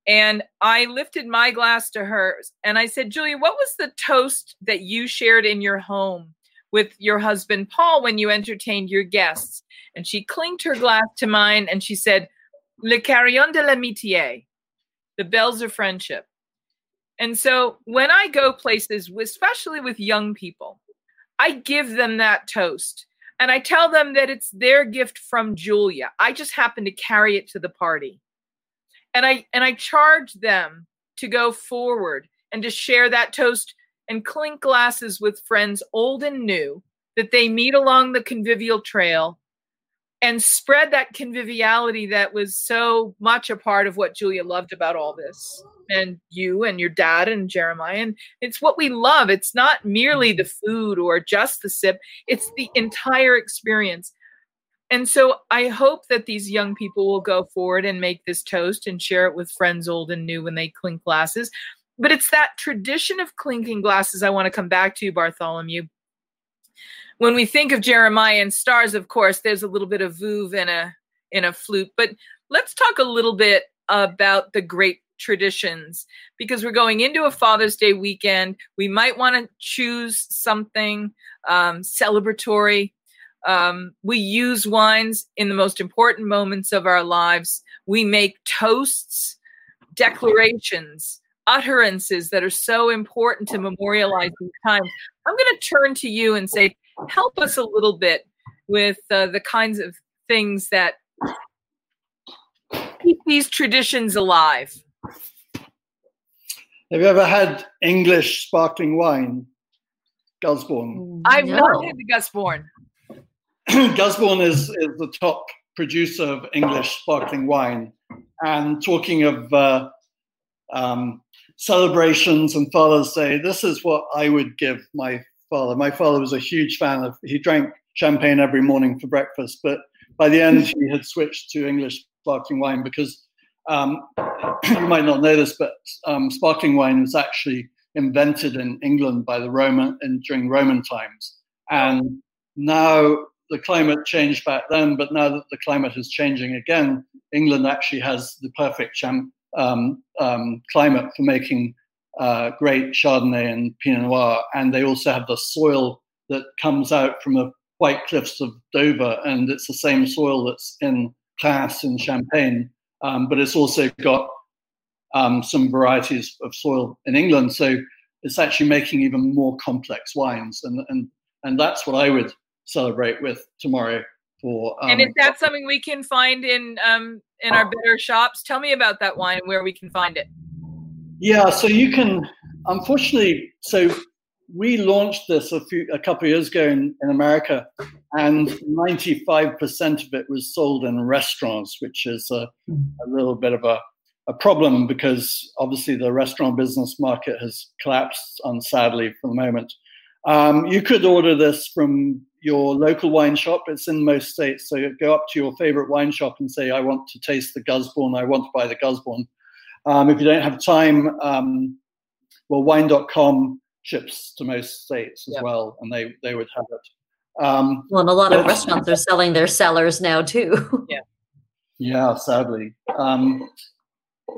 And I lifted my glass to hers and I said, Julia, what was the toast that you shared in your home with your husband, Paul, when you entertained your guests? And she clinked her glass to mine and she said, Le carillon de l'amitié, the bells of friendship. And so when I go places, especially with young people, I give them that toast and I tell them that it's their gift from Julia. I just happen to carry it to the party. And I and I charge them to go forward and to share that toast and clink glasses with friends old and new that they meet along the convivial trail and spread that conviviality that was so much a part of what Julia loved about all this and you and your dad and Jeremiah. And it's what we love. It's not merely the food or just the sip, it's the entire experience. And so I hope that these young people will go forward and make this toast and share it with friends old and new when they clink glasses. But it's that tradition of clinking glasses I want to come back to, Bartholomew. When we think of Jeremiah and stars, of course, there's a little bit of Veuve in a in a flute. But let's talk a little bit about the great traditions because we're going into a Father's Day weekend. We might want to choose something um, celebratory. Um, we use wines in the most important moments of our lives. We make toasts, declarations, utterances that are so important to memorialize these times. I'm going to turn to you and say, help us a little bit with uh, the kinds of things that keep these traditions alive. Have you ever had English sparkling wine? Gusbourne. I've No. not had the Gusbourne. Gusbourne is, is the top producer of English sparkling wine. And talking of uh, um, celebrations and Father's Day, this is what I would give my father. My father was a huge fan of, he drank champagne every morning for breakfast, but by the end, he had switched to English sparkling wine because um, you might not know this, but um, sparkling wine was actually invented in England by the Roman and during Roman times. And now the climate changed back then, but now that the climate is changing again, England actually has the perfect um, um, climate for making uh, great Chardonnay and Pinot Noir. And they also have the soil that comes out from the White Cliffs of Dover, and it's the same soil that's in Class and Champagne, um, but it's also got um, some varieties of soil in England. So it's actually making even more complex wines, and and and that's what I would celebrate with tomorrow. For um, and is that something we can find in um, in our better shops. Tell me about that wine and where we can find it. Yeah, so you can. Unfortunately, so we launched this a few a couple of years ago in, in America, and 95% of it was sold in restaurants, which is a, a little bit of a, a problem because obviously the restaurant business market has collapsed unsadly for the moment. Um, you could order this from your local wine shop. It's in most states. So go up to your favorite wine shop and say, I want to taste the Gusbourne. I want to buy the Gusbourne. Um, if you don't have time, um, well, wine.com ships to most states as well, and they, they would have it. Um, well, and a lot of restaurants are selling their cellars now too. yeah. Yeah, sadly. Um,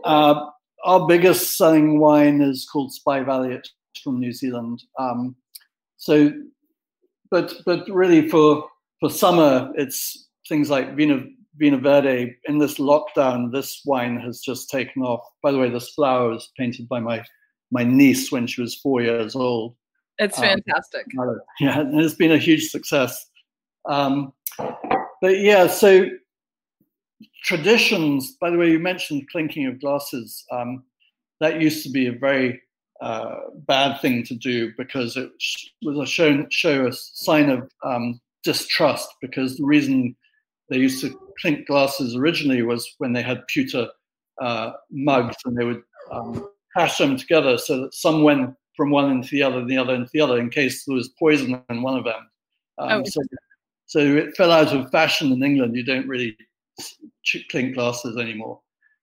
uh, our biggest selling wine is called Spy Valley. It's from New Zealand. Um, so, but but really for for summer, it's things like Vino Vinho Verde. In this lockdown, this wine has just taken off. By the way, this flower was painted by my my niece when she was four years old. It's um, fantastic. Um, yeah, it's been a huge success. Um, but yeah, so traditions. By the way, you mentioned clinking of glasses. Um, that used to be a very uh, bad thing to do because it was a show, show a sign of um, distrust. Because the reason they used to clink glasses originally was when they had pewter uh, mugs and they would um, hash them together so that some went from one into the other, and the other into the other, in case there was poison in one of them. Um, oh. so, so it fell out of fashion in England. You don't really clink glasses anymore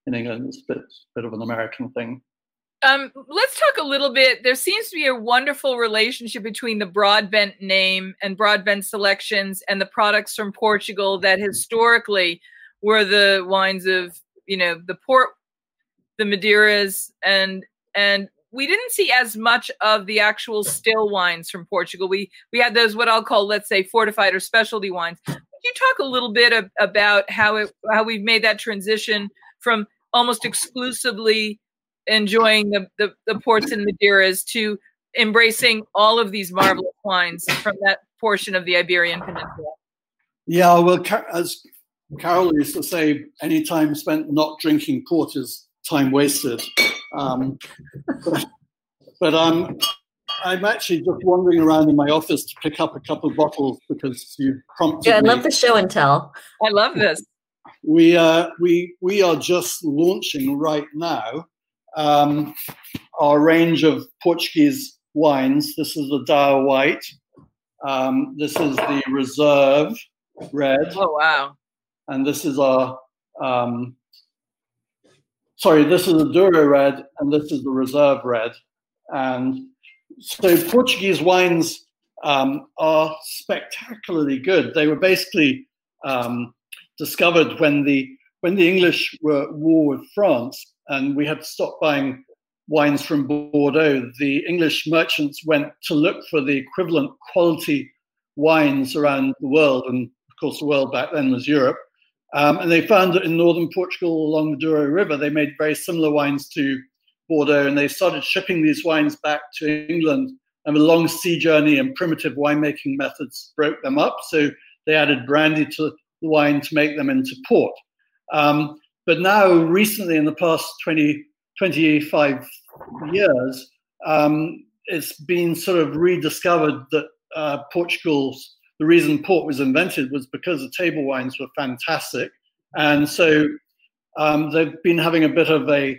in England. It's a bit, bit of an American thing. Um, let's talk a little bit. There seems to be a wonderful relationship between the Broadbent name and Broadbent selections and the products from Portugal that historically were the wines of, you know, the port, the Madeiras, and and we didn't see as much of the actual still wines from Portugal. We we had those what I'll call, let's say, fortified or specialty wines. Could you talk a little bit of, about how it how we've made that transition from almost exclusively enjoying the, the, the ports and Madeiras to embracing all of these marvelous wines from that portion of the Iberian Peninsula. Yeah, well, as Carol used to say, any time spent not drinking port is time wasted. Um, but, but um, I'm actually just wandering around in my office to pick up a couple of bottles because you prompted Yeah, I me. love the show and tell. I love this. We uh, we we are just launching right now um, our range of Portuguese wines. This is the Douro White. Um, this is the Reserve Red. Oh, wow. And this is our, um, sorry, this is the Douro Red, and this is the Reserve Red. And so Portuguese wines um, are spectacularly good. They were basically um, discovered when the when the English were at war with France and we had to stop buying wines from Bordeaux, the English merchants went to look for the equivalent quality wines around the world. And of course, the world back then was Europe. Um, and they found that in northern Portugal along the Douro River, they made very similar wines to Bordeaux. And they started shipping these wines back to England. And a long sea journey and primitive winemaking methods broke them up. So they added brandy to the wine to make them into port. Um, but now, recently, in the past 20, 25 years, um, it's been sort of rediscovered that uh, Portugal's the reason port was invented was because the table wines were fantastic, and so um, they've been having a bit of a,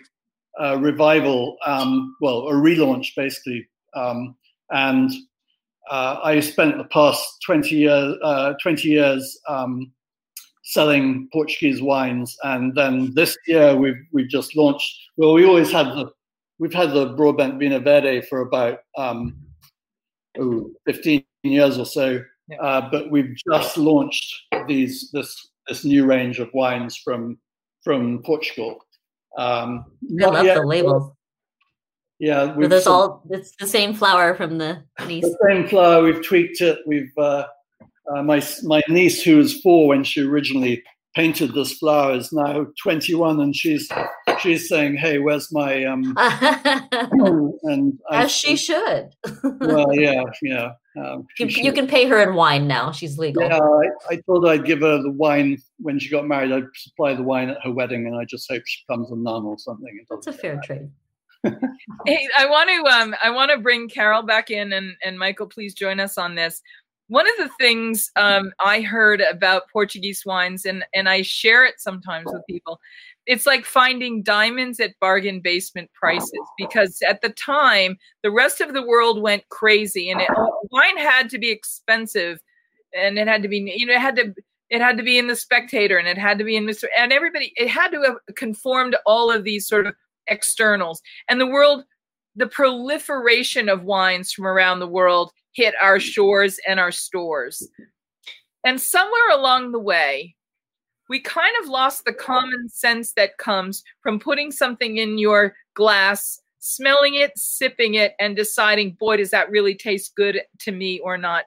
a revival, um, well, a relaunch basically. Um, and uh, I spent the past 20 years, uh, 20 years um, selling Portuguese wines. And then this year we've we've just launched. Well, we always had the we've had the Broadbent Vinho Verde for about um, oh, 15 years or so. Yeah. Uh, but we've just launched these this this new range of wines from from Portugal. Um, I love yet, the labels. Yeah, so there's all it's the same flower from the. The same flower. We've tweaked it. We've uh, uh, my my niece, who was four when she originally painted this flower is now 21 and she's she's saying hey where's my um and as she should. Well yeah yeah um, you, you, can pay her in wine now. She's legal. Yeah I, I thought i'd give her the wine when she got married. I'd supply the wine at her wedding and i just hope she becomes a nun or something. That's a fair trade. Hey i want to um i want to bring carol back in and and michael please join us on this one of the things um, I heard about Portuguese wines, and and I share it sometimes with people, it's like finding diamonds at bargain basement prices because at the time the rest of the world went crazy, and it, wine had to be expensive, and it had to be you know it had to it had to be in the Spectator, and it had to be in Mister, and everybody it had to have conformed all of these sort of externals, and the world the proliferation of wines from around the world hit our shores and our stores. And somewhere along the way, we kind of lost the common sense that comes from putting something in your glass, smelling it, sipping it, and deciding, boy, does that really taste good to me or not.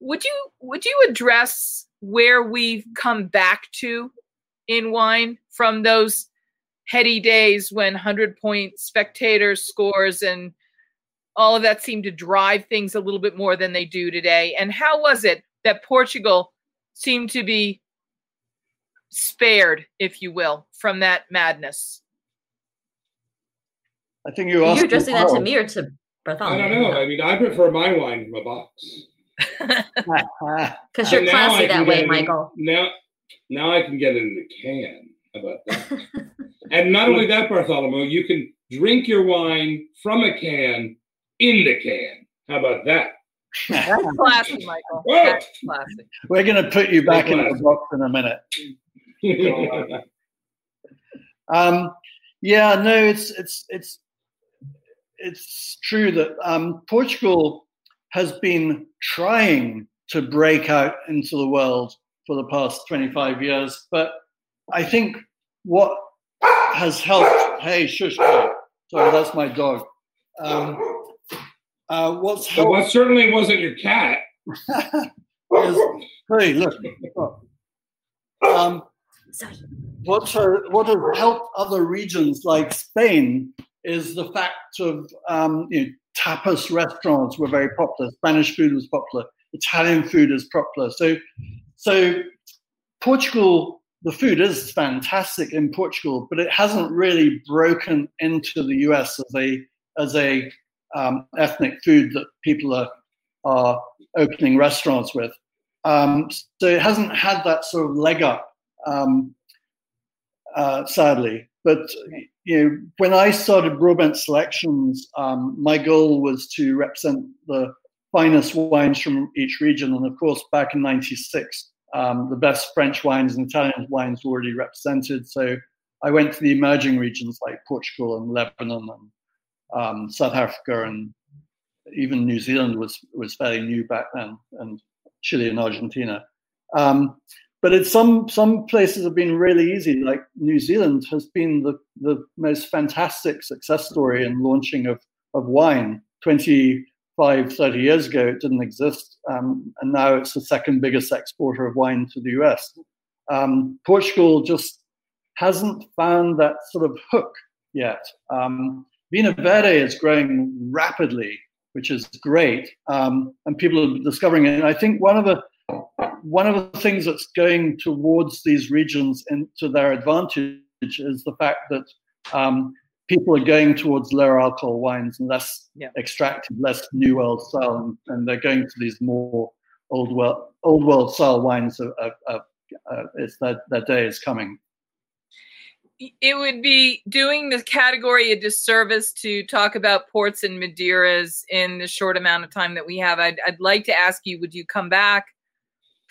Would you would you address where we've come back to in wine from those heady days when 100 point spectators scores and all of that seemed to drive things a little bit more than they do today. And how was it that Portugal seemed to be spared, if you will, from that madness? I think you're, you addressing that to me or to Bartholomew? I don't know. I mean, I prefer my wine from a box. Because you're classy that way, Michael. Now, now I can get it in a can. About that? and not only that, Bartholomew, you can drink your wine from a can in the can. How about that? That's classy, Michael. That's classy. We're going to put you back in the box in a minute. um, yeah, no, it's it's it's it's true that um, Portugal has been trying to break out into the world for the past 25 years, but I think what has helped. Hey, shush! Sorry, that's my dog. Um, uh, what's helped, what certainly wasn't your cat. hey, look. Um, what, uh, what has helped other regions like Spain is the fact of um, you know, tapas restaurants were very popular. Spanish food was popular. Italian food is popular. So, so Portugal, the food is fantastic in Portugal, but it hasn't really broken into the US as a as a um, ethnic food that people are, are opening restaurants with. Um, so it hasn't had that sort of leg up, um, uh, sadly. But you know, when I started Broadbent Selections, um, my goal was to represent the finest wines from each region. And of course, back in '96, um, the best French wines and Italian wines were already represented. So I went to the emerging regions like Portugal and Lebanon and um, South Africa and even New Zealand was was fairly new back then, and Chile and Argentina. Um, but it's some some places have been really easy. Like New Zealand has been the, the most fantastic success story in launching of, of wine. 25, 30 years ago, it didn't exist. Um, and now it's the second biggest exporter of wine to the US. Um, Portugal just hasn't found that sort of hook yet. Um, Vinho Verde is growing rapidly, which is great, um, and people are discovering it. And I think one of the one of the things that's going towards these regions and to their advantage is the fact that um, people are going towards lower alcohol wines and less yeah. extracted, less new world style, and, and, they're going to these more old world old world style wines. Of, uh, it's that that day is coming it would be doing the category a disservice to talk about ports and Madeiras in the short amount of time that we have. I'd, I'd like to ask you, would you come back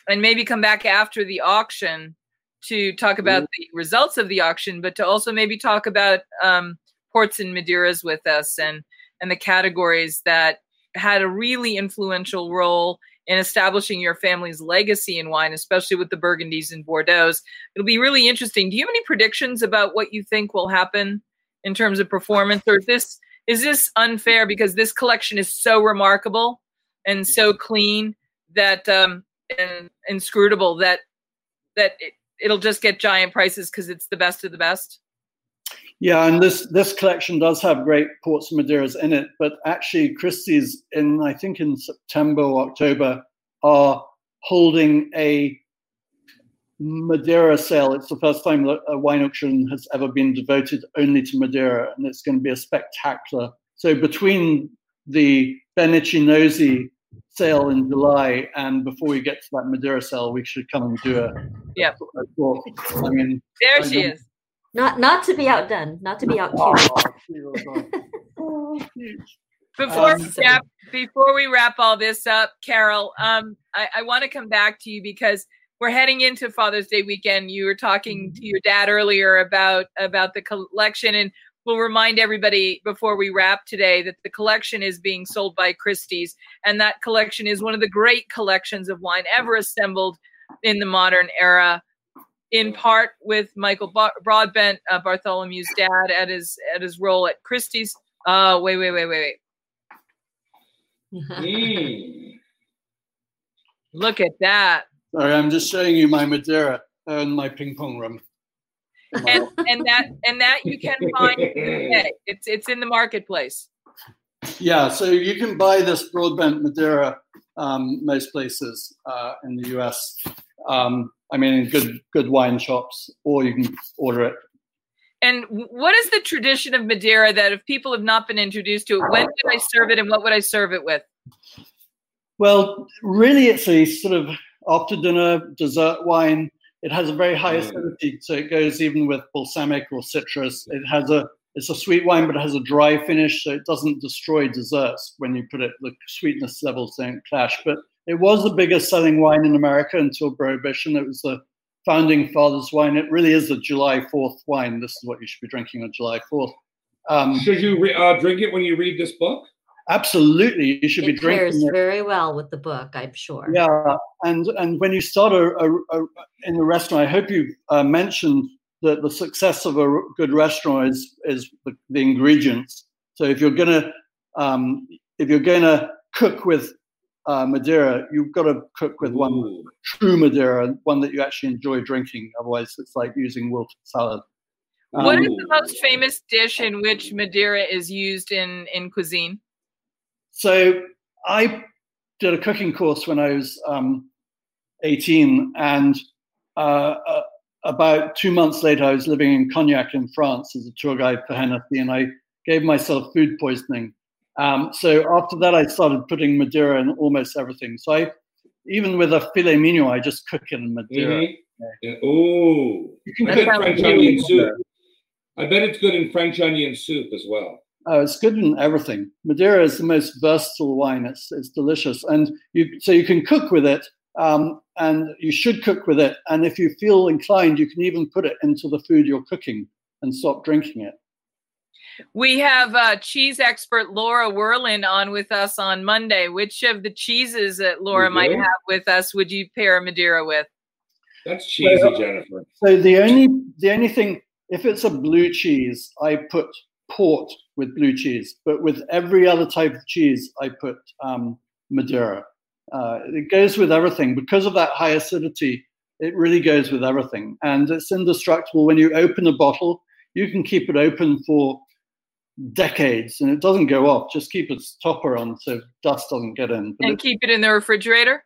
and maybe come back after the auction to talk about mm-hmm. the results of the auction, but to also maybe talk about um, ports and Madeiras with us and and the categories that had a really influential role in establishing your family's legacy in wine, especially with the Burgundies and Bordeaux's. It'll be really interesting. Do you have any predictions about what you think will happen in terms of performance, or is this is this unfair because this collection is so remarkable and so clean that um, and inscrutable that that it, it'll just get giant prices because it's the best of the best. Yeah, and this this collection does have great ports and Madeiras in it, but actually Christie's in I think in September or October are holding a Madeira sale. It's the first time that a wine auction has ever been devoted only to Madeira, and it's going to be a spectacular. So between the Ben Ichinose sale in July and before we get to that Madeira sale, we should come and do a. Yeah. I mean, there she is. Not not to be outdone, not to be out. Before Um, we wrap, before we wrap all this up, Carol, um, I, I want to come back to you because we're heading into Father's Day weekend. You were talking to your dad earlier about about the collection, and we'll remind everybody before we wrap today that the collection is being sold by Christie's, and that collection is one of the great collections of wine ever assembled in the modern era. In part with Michael Broadbent, uh, Bartholomew's dad, at his at his role at Christie's. Uh, wait, wait, wait, wait, wait. Mm. Look at that. Sorry, I'm just showing you my Madeira and my ping pong room. and and that and that you can find in the UK. It's it's in the marketplace. Yeah, so you can buy this broadbent Madeira um, most places uh, in the US. Um, I mean, in good good wine shops, or you can order it. And what is the tradition of Madeira that if people have not been introduced to it, when would I serve it and what would I serve it with? Well, really, it's a sort of after dinner dessert wine. It has a very high Mm. acidity, so it goes even with balsamic or citrus. It has a it's a sweet wine, but it has a dry finish, so it doesn't destroy desserts when you put it. The sweetness levels don't clash. But it was the biggest selling wine in America until Prohibition. It was the founding fathers' wine. It really is a July Fourth wine. This is what you should be drinking on July Fourth. Um, Should you re- uh, drink it when you read this book? absolutely, you should be drinking It It pairs drinking it. very well with the book, I'm sure. Yeah, and and when you start a, a, a in the restaurant, I hope you uh, mentioned that the success of a r- good restaurant is is the, the ingredients. So if you're gonna um, if you're gonna cook with uh, Madeira, you've got to cook with one Ooh. true Madeira, one that you actually enjoy drinking. Otherwise, it's like using wilted salad. What is Um, the most famous dish in which Madeira is used in in cuisine? So I did a cooking course when I was um, 18, and uh, uh, about two months later, I was living in Cognac in France as a tour guide for Hennessy, and I gave myself food poisoning. Um, so after that, I started putting Madeira in almost everything. So I, even with a filet mignon, I just cook it in Madeira. Mhm. Yeah. Ooh. You can I bet French onion soup. I bet it's good in French onion soup as well. Oh, it's good in everything. Madeira is the most versatile wine. It's it's delicious, and you so you can cook with it, um, and you should cook with it. And if you feel inclined, you can even put it into the food you're cooking and stop drinking it. We have uh, cheese expert Laura Werlin on with us on Monday. Which of the cheeses that Laura might have with us would you pair Madeira with? That's cheesy, Jennifer. So the only the only thing, if it's a blue cheese, I put port with blue cheese, but with every other type of cheese, I put um, Madeira. Uh, it goes with everything because of that high acidity. It really goes with everything, and it's indestructible. When you open a bottle, you can keep it open for decades, and it doesn't go off. Just keep its topper on so dust doesn't get in. But And it- keep it in the refrigerator?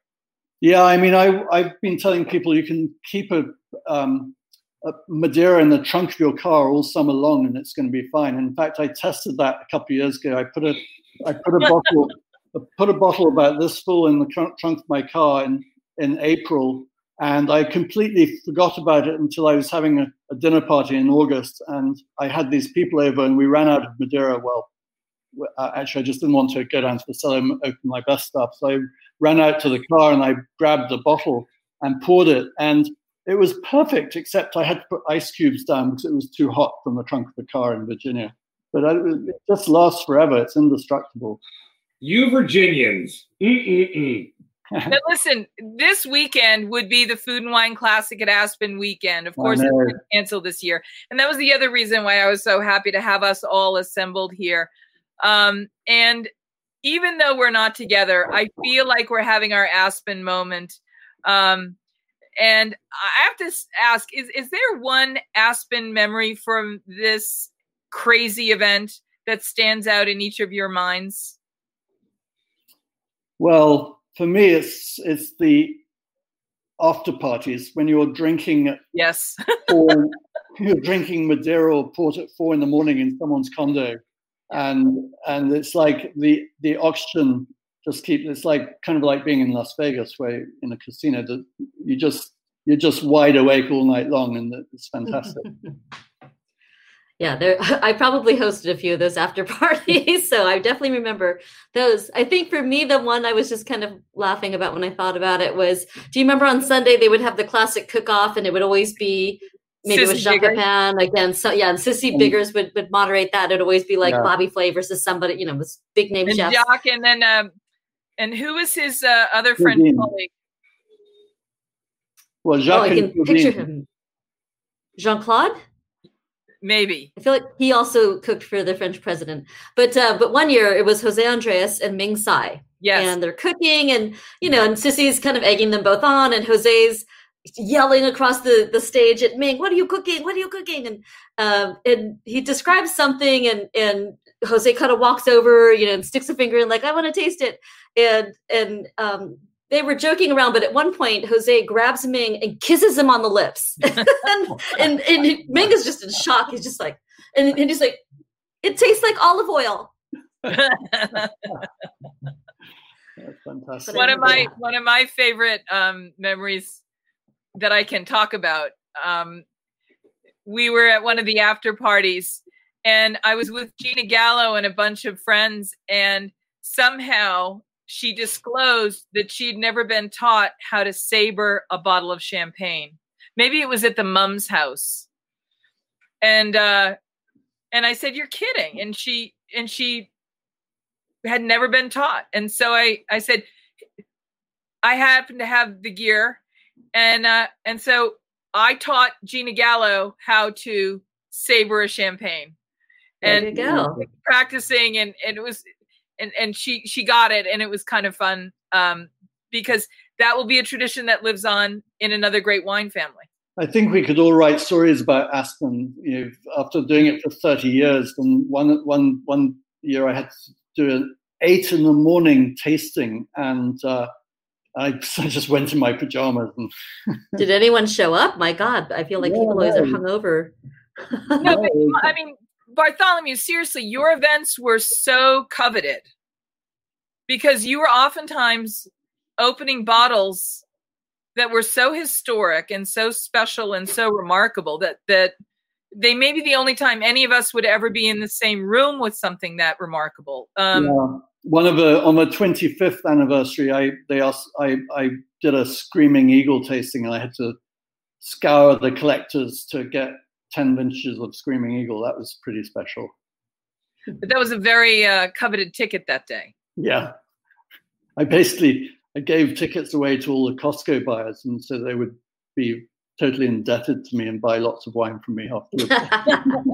yeah, I mean, I, I've been telling people you can keep a, um, a Madeira in the trunk of your car all summer long, and it's going to be fine. In fact, I tested that a couple of years ago. I put a, I put a bottle, I put a bottle about this full in the trunk, trunk of my car in in April, and I completely forgot about it until I was having a, a dinner party in August, and I had these people over, and we ran out of Madeira. Well, uh, actually, I just didn't want to go down to the cellar and open my best stuff, so I ran out to the car and I grabbed the bottle and poured it. And it was perfect, except I had to put ice cubes down because it was too hot from the trunk of the car in Virginia. But I, it just lasts forever. It's indestructible. You Virginians. Mm-mm-mm. Now, listen, this weekend would be the Food and Wine Classic at Aspen weekend. Of course, it's been canceled this year. And that was the other reason why I was so happy to have us all assembled here. Um, and even though we're not together, I feel like we're having our Aspen moment. Um, and I have to ask: is is there one Aspen memory from this crazy event that stands out in each of your minds? Well, for me, it's it's the after parties when you're drinking Yes. four, you're drinking Madeira or port at four in the morning in someone's condo, and and it's like the the oxygen just keep. It's like kind of like being in Las Vegas, where in a casino that you just you're just wide awake all night long, and it's fantastic. Yeah, there. I probably hosted a few of those after parties, so I definitely remember those. I think for me, the one I was just kind of laughing about when I thought about it was: Do you remember on Sunday they would have the classic cook-off, and it would always be maybe it was Sissy Jacques Biggers. Pepin again. So yeah, and Sissy. Biggers would would moderate that. It'd always be like Yeah. Bobby Flay versus somebody, you know, with big name and chefs. Jock, and then um, and who was his uh, other friend Claudine. colleague? Well, Oh, Jacques I can picture him. Jean Claude. Maybe. I feel like he also cooked for the French president. But uh, but one year it was Jose Andres and Ming Tsai. Yes. And they're cooking and you know, and Sissy's kind of egging them both on and Jose's yelling across the, the stage at Ming, what are you cooking? What are you cooking? And um and he describes something and and Jose kind of walks over, you know, and sticks a finger in like, I want to taste it. And and um they were joking around, but at one point, Jose grabs Ming and kisses him on the lips. and, and, and he- Ming is just in shock. He's just like, and, and he's like, it tastes like olive oil. That's fantastic. one of my one of my favorite um, memories that I can talk about. Um, we were at one of the after parties, and I was with Gina Gallo and a bunch of friends, and somehow she disclosed that she'd never been taught how to saber a bottle of champagne. Maybe it was at the Mumm's house, and uh, and I said, "You're kidding," and she and she had never been taught, and so I I said, I happen to have the gear, and uh, and so I taught Gina Gallo how to saber a champagne, There and you go. practicing, and, and it was, and and she she got it, and it was kind of fun um, because that will be a tradition that lives on in another great wine family. I think we could all write stories about Aspen. You know, after doing it for thirty years, and one one one year I had to do an eight in the morning tasting, and uh, I, I just went in my pajamas and Did anyone show up? My God, I feel like Yeah, people always are no. hungover. No, but I mean, Bartholomew, seriously, your events were so coveted because you were oftentimes opening bottles that were so historic and so special and so remarkable that that they may be the only time any of us would ever be in the same room with something that remarkable. Um, yeah. one of the on the 25th anniversary i they asked i i did a screaming eagle tasting and i had to scour the collectors to get 10 vintages of screaming eagle that was pretty special But that was a very uh, coveted ticket that day. yeah i basically i gave tickets away to all the costco buyers and so they would be totally indebted to me and buy lots of wine from me afterwards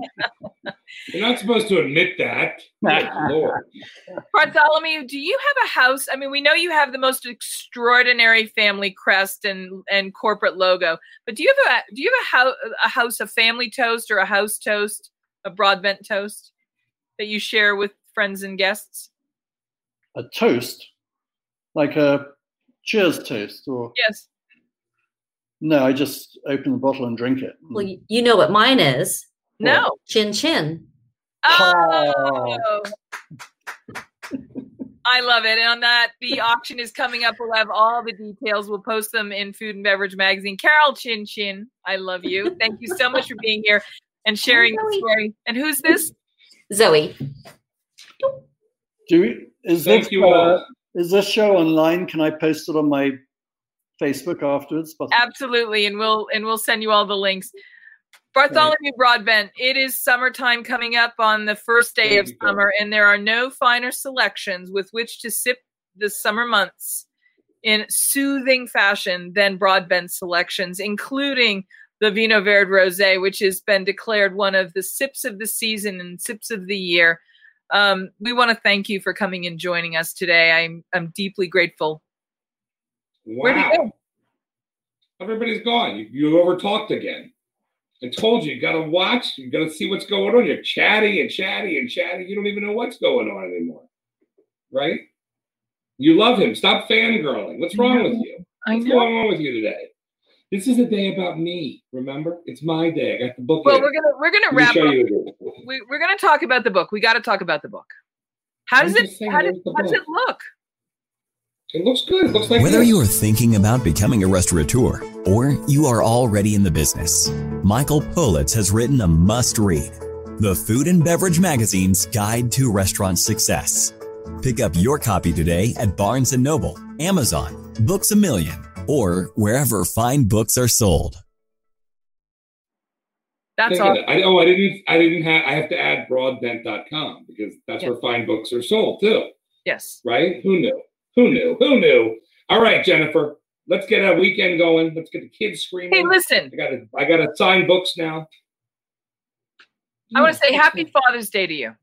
You're not supposed to admit that. Good Lord. Bartholomew, do you have a house? I mean, we know you have the most extraordinary family crest and and corporate logo, but do you have a do you have a house a house a family toast or a house toast, a broadbent toast that you share with friends and guests? a toast like a cheers toast or Yes. No i just open the bottle and drink it well, you, you know what mine is. No. Chin chin. Oh. I love it. And on that, the auction is coming up. We'll have all the details. We'll post them in Food and Beverage Magazine. Carol Chin Chin, I love you. Thank you so much for being here and sharing the story. And who's this? Zoe. do we, is Thank this you uh, is this show online can i post it on my facebook afterwards but Absolutely. And we'll and we'll send you all the links. Bartholomew Broadbent, it is summertime coming up on the first day of summer, and there are no finer selections with which to sip the summer months in soothing fashion than Broadbent selections, including the Vinho Verde Rosé, which has been declared one of the sips of the season and sips of the year. Um, we want to thank you for coming and joining us today. I'm I'm deeply grateful. Where'd Wow. go? Everybody's gone. You, you overtalked again. I told you, you got to watch. You got to see what's going on. You're chatty and chatty and chatty. You don't even know what's going on anymore. Right? You love him. Stop fangirling. What's wrong with you? What's going on with you today? This is a day about me. Remember, it's my day. I got the book. Well, we're gonna we're gonna wrap up. We, we're gonna talk about the book. We got to talk about the book. How does it? How does, how does it look? It looks good. It looks like Whether this. you are thinking about becoming a restaurateur or you are already in the business, Michael Politz has written a must read The Food and Beverage Magazine's Guide to Restaurant Success. Pick up your copy today at Barnes & Noble, Amazon, Books A Million, or wherever fine books are sold. That's all. of. I, oh, I didn't. I didn't have. I have to add broadbent.com because that's Yeah. where fine books are sold too. Yes. Right? Who knew? Who knew? Who knew? All right, Jennifer. Let's get a weekend going. Let's get the kids screaming. Hey, listen. I got to. I got to sign books now. I want to hmm, say Happy Father's Day to you.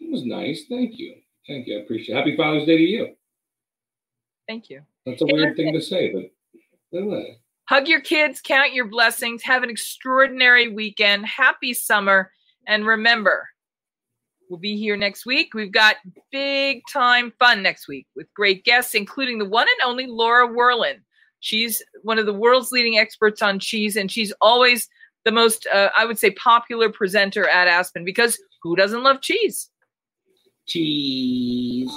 It was nice. Thank you. Thank you. I appreciate. it. Happy Father's Day to you. Thank you. That's a weird thing to say, but anyway. Hug your kids, count your blessings, have an extraordinary weekend, happy summer, and remember, we'll be here next week. We've got big time fun next week with great guests, including the one and only Laura Werlin. She's one of the world's leading experts on cheese, and she's always the most, uh, I would say, popular presenter at Aspen because who doesn't love cheese? Cheese.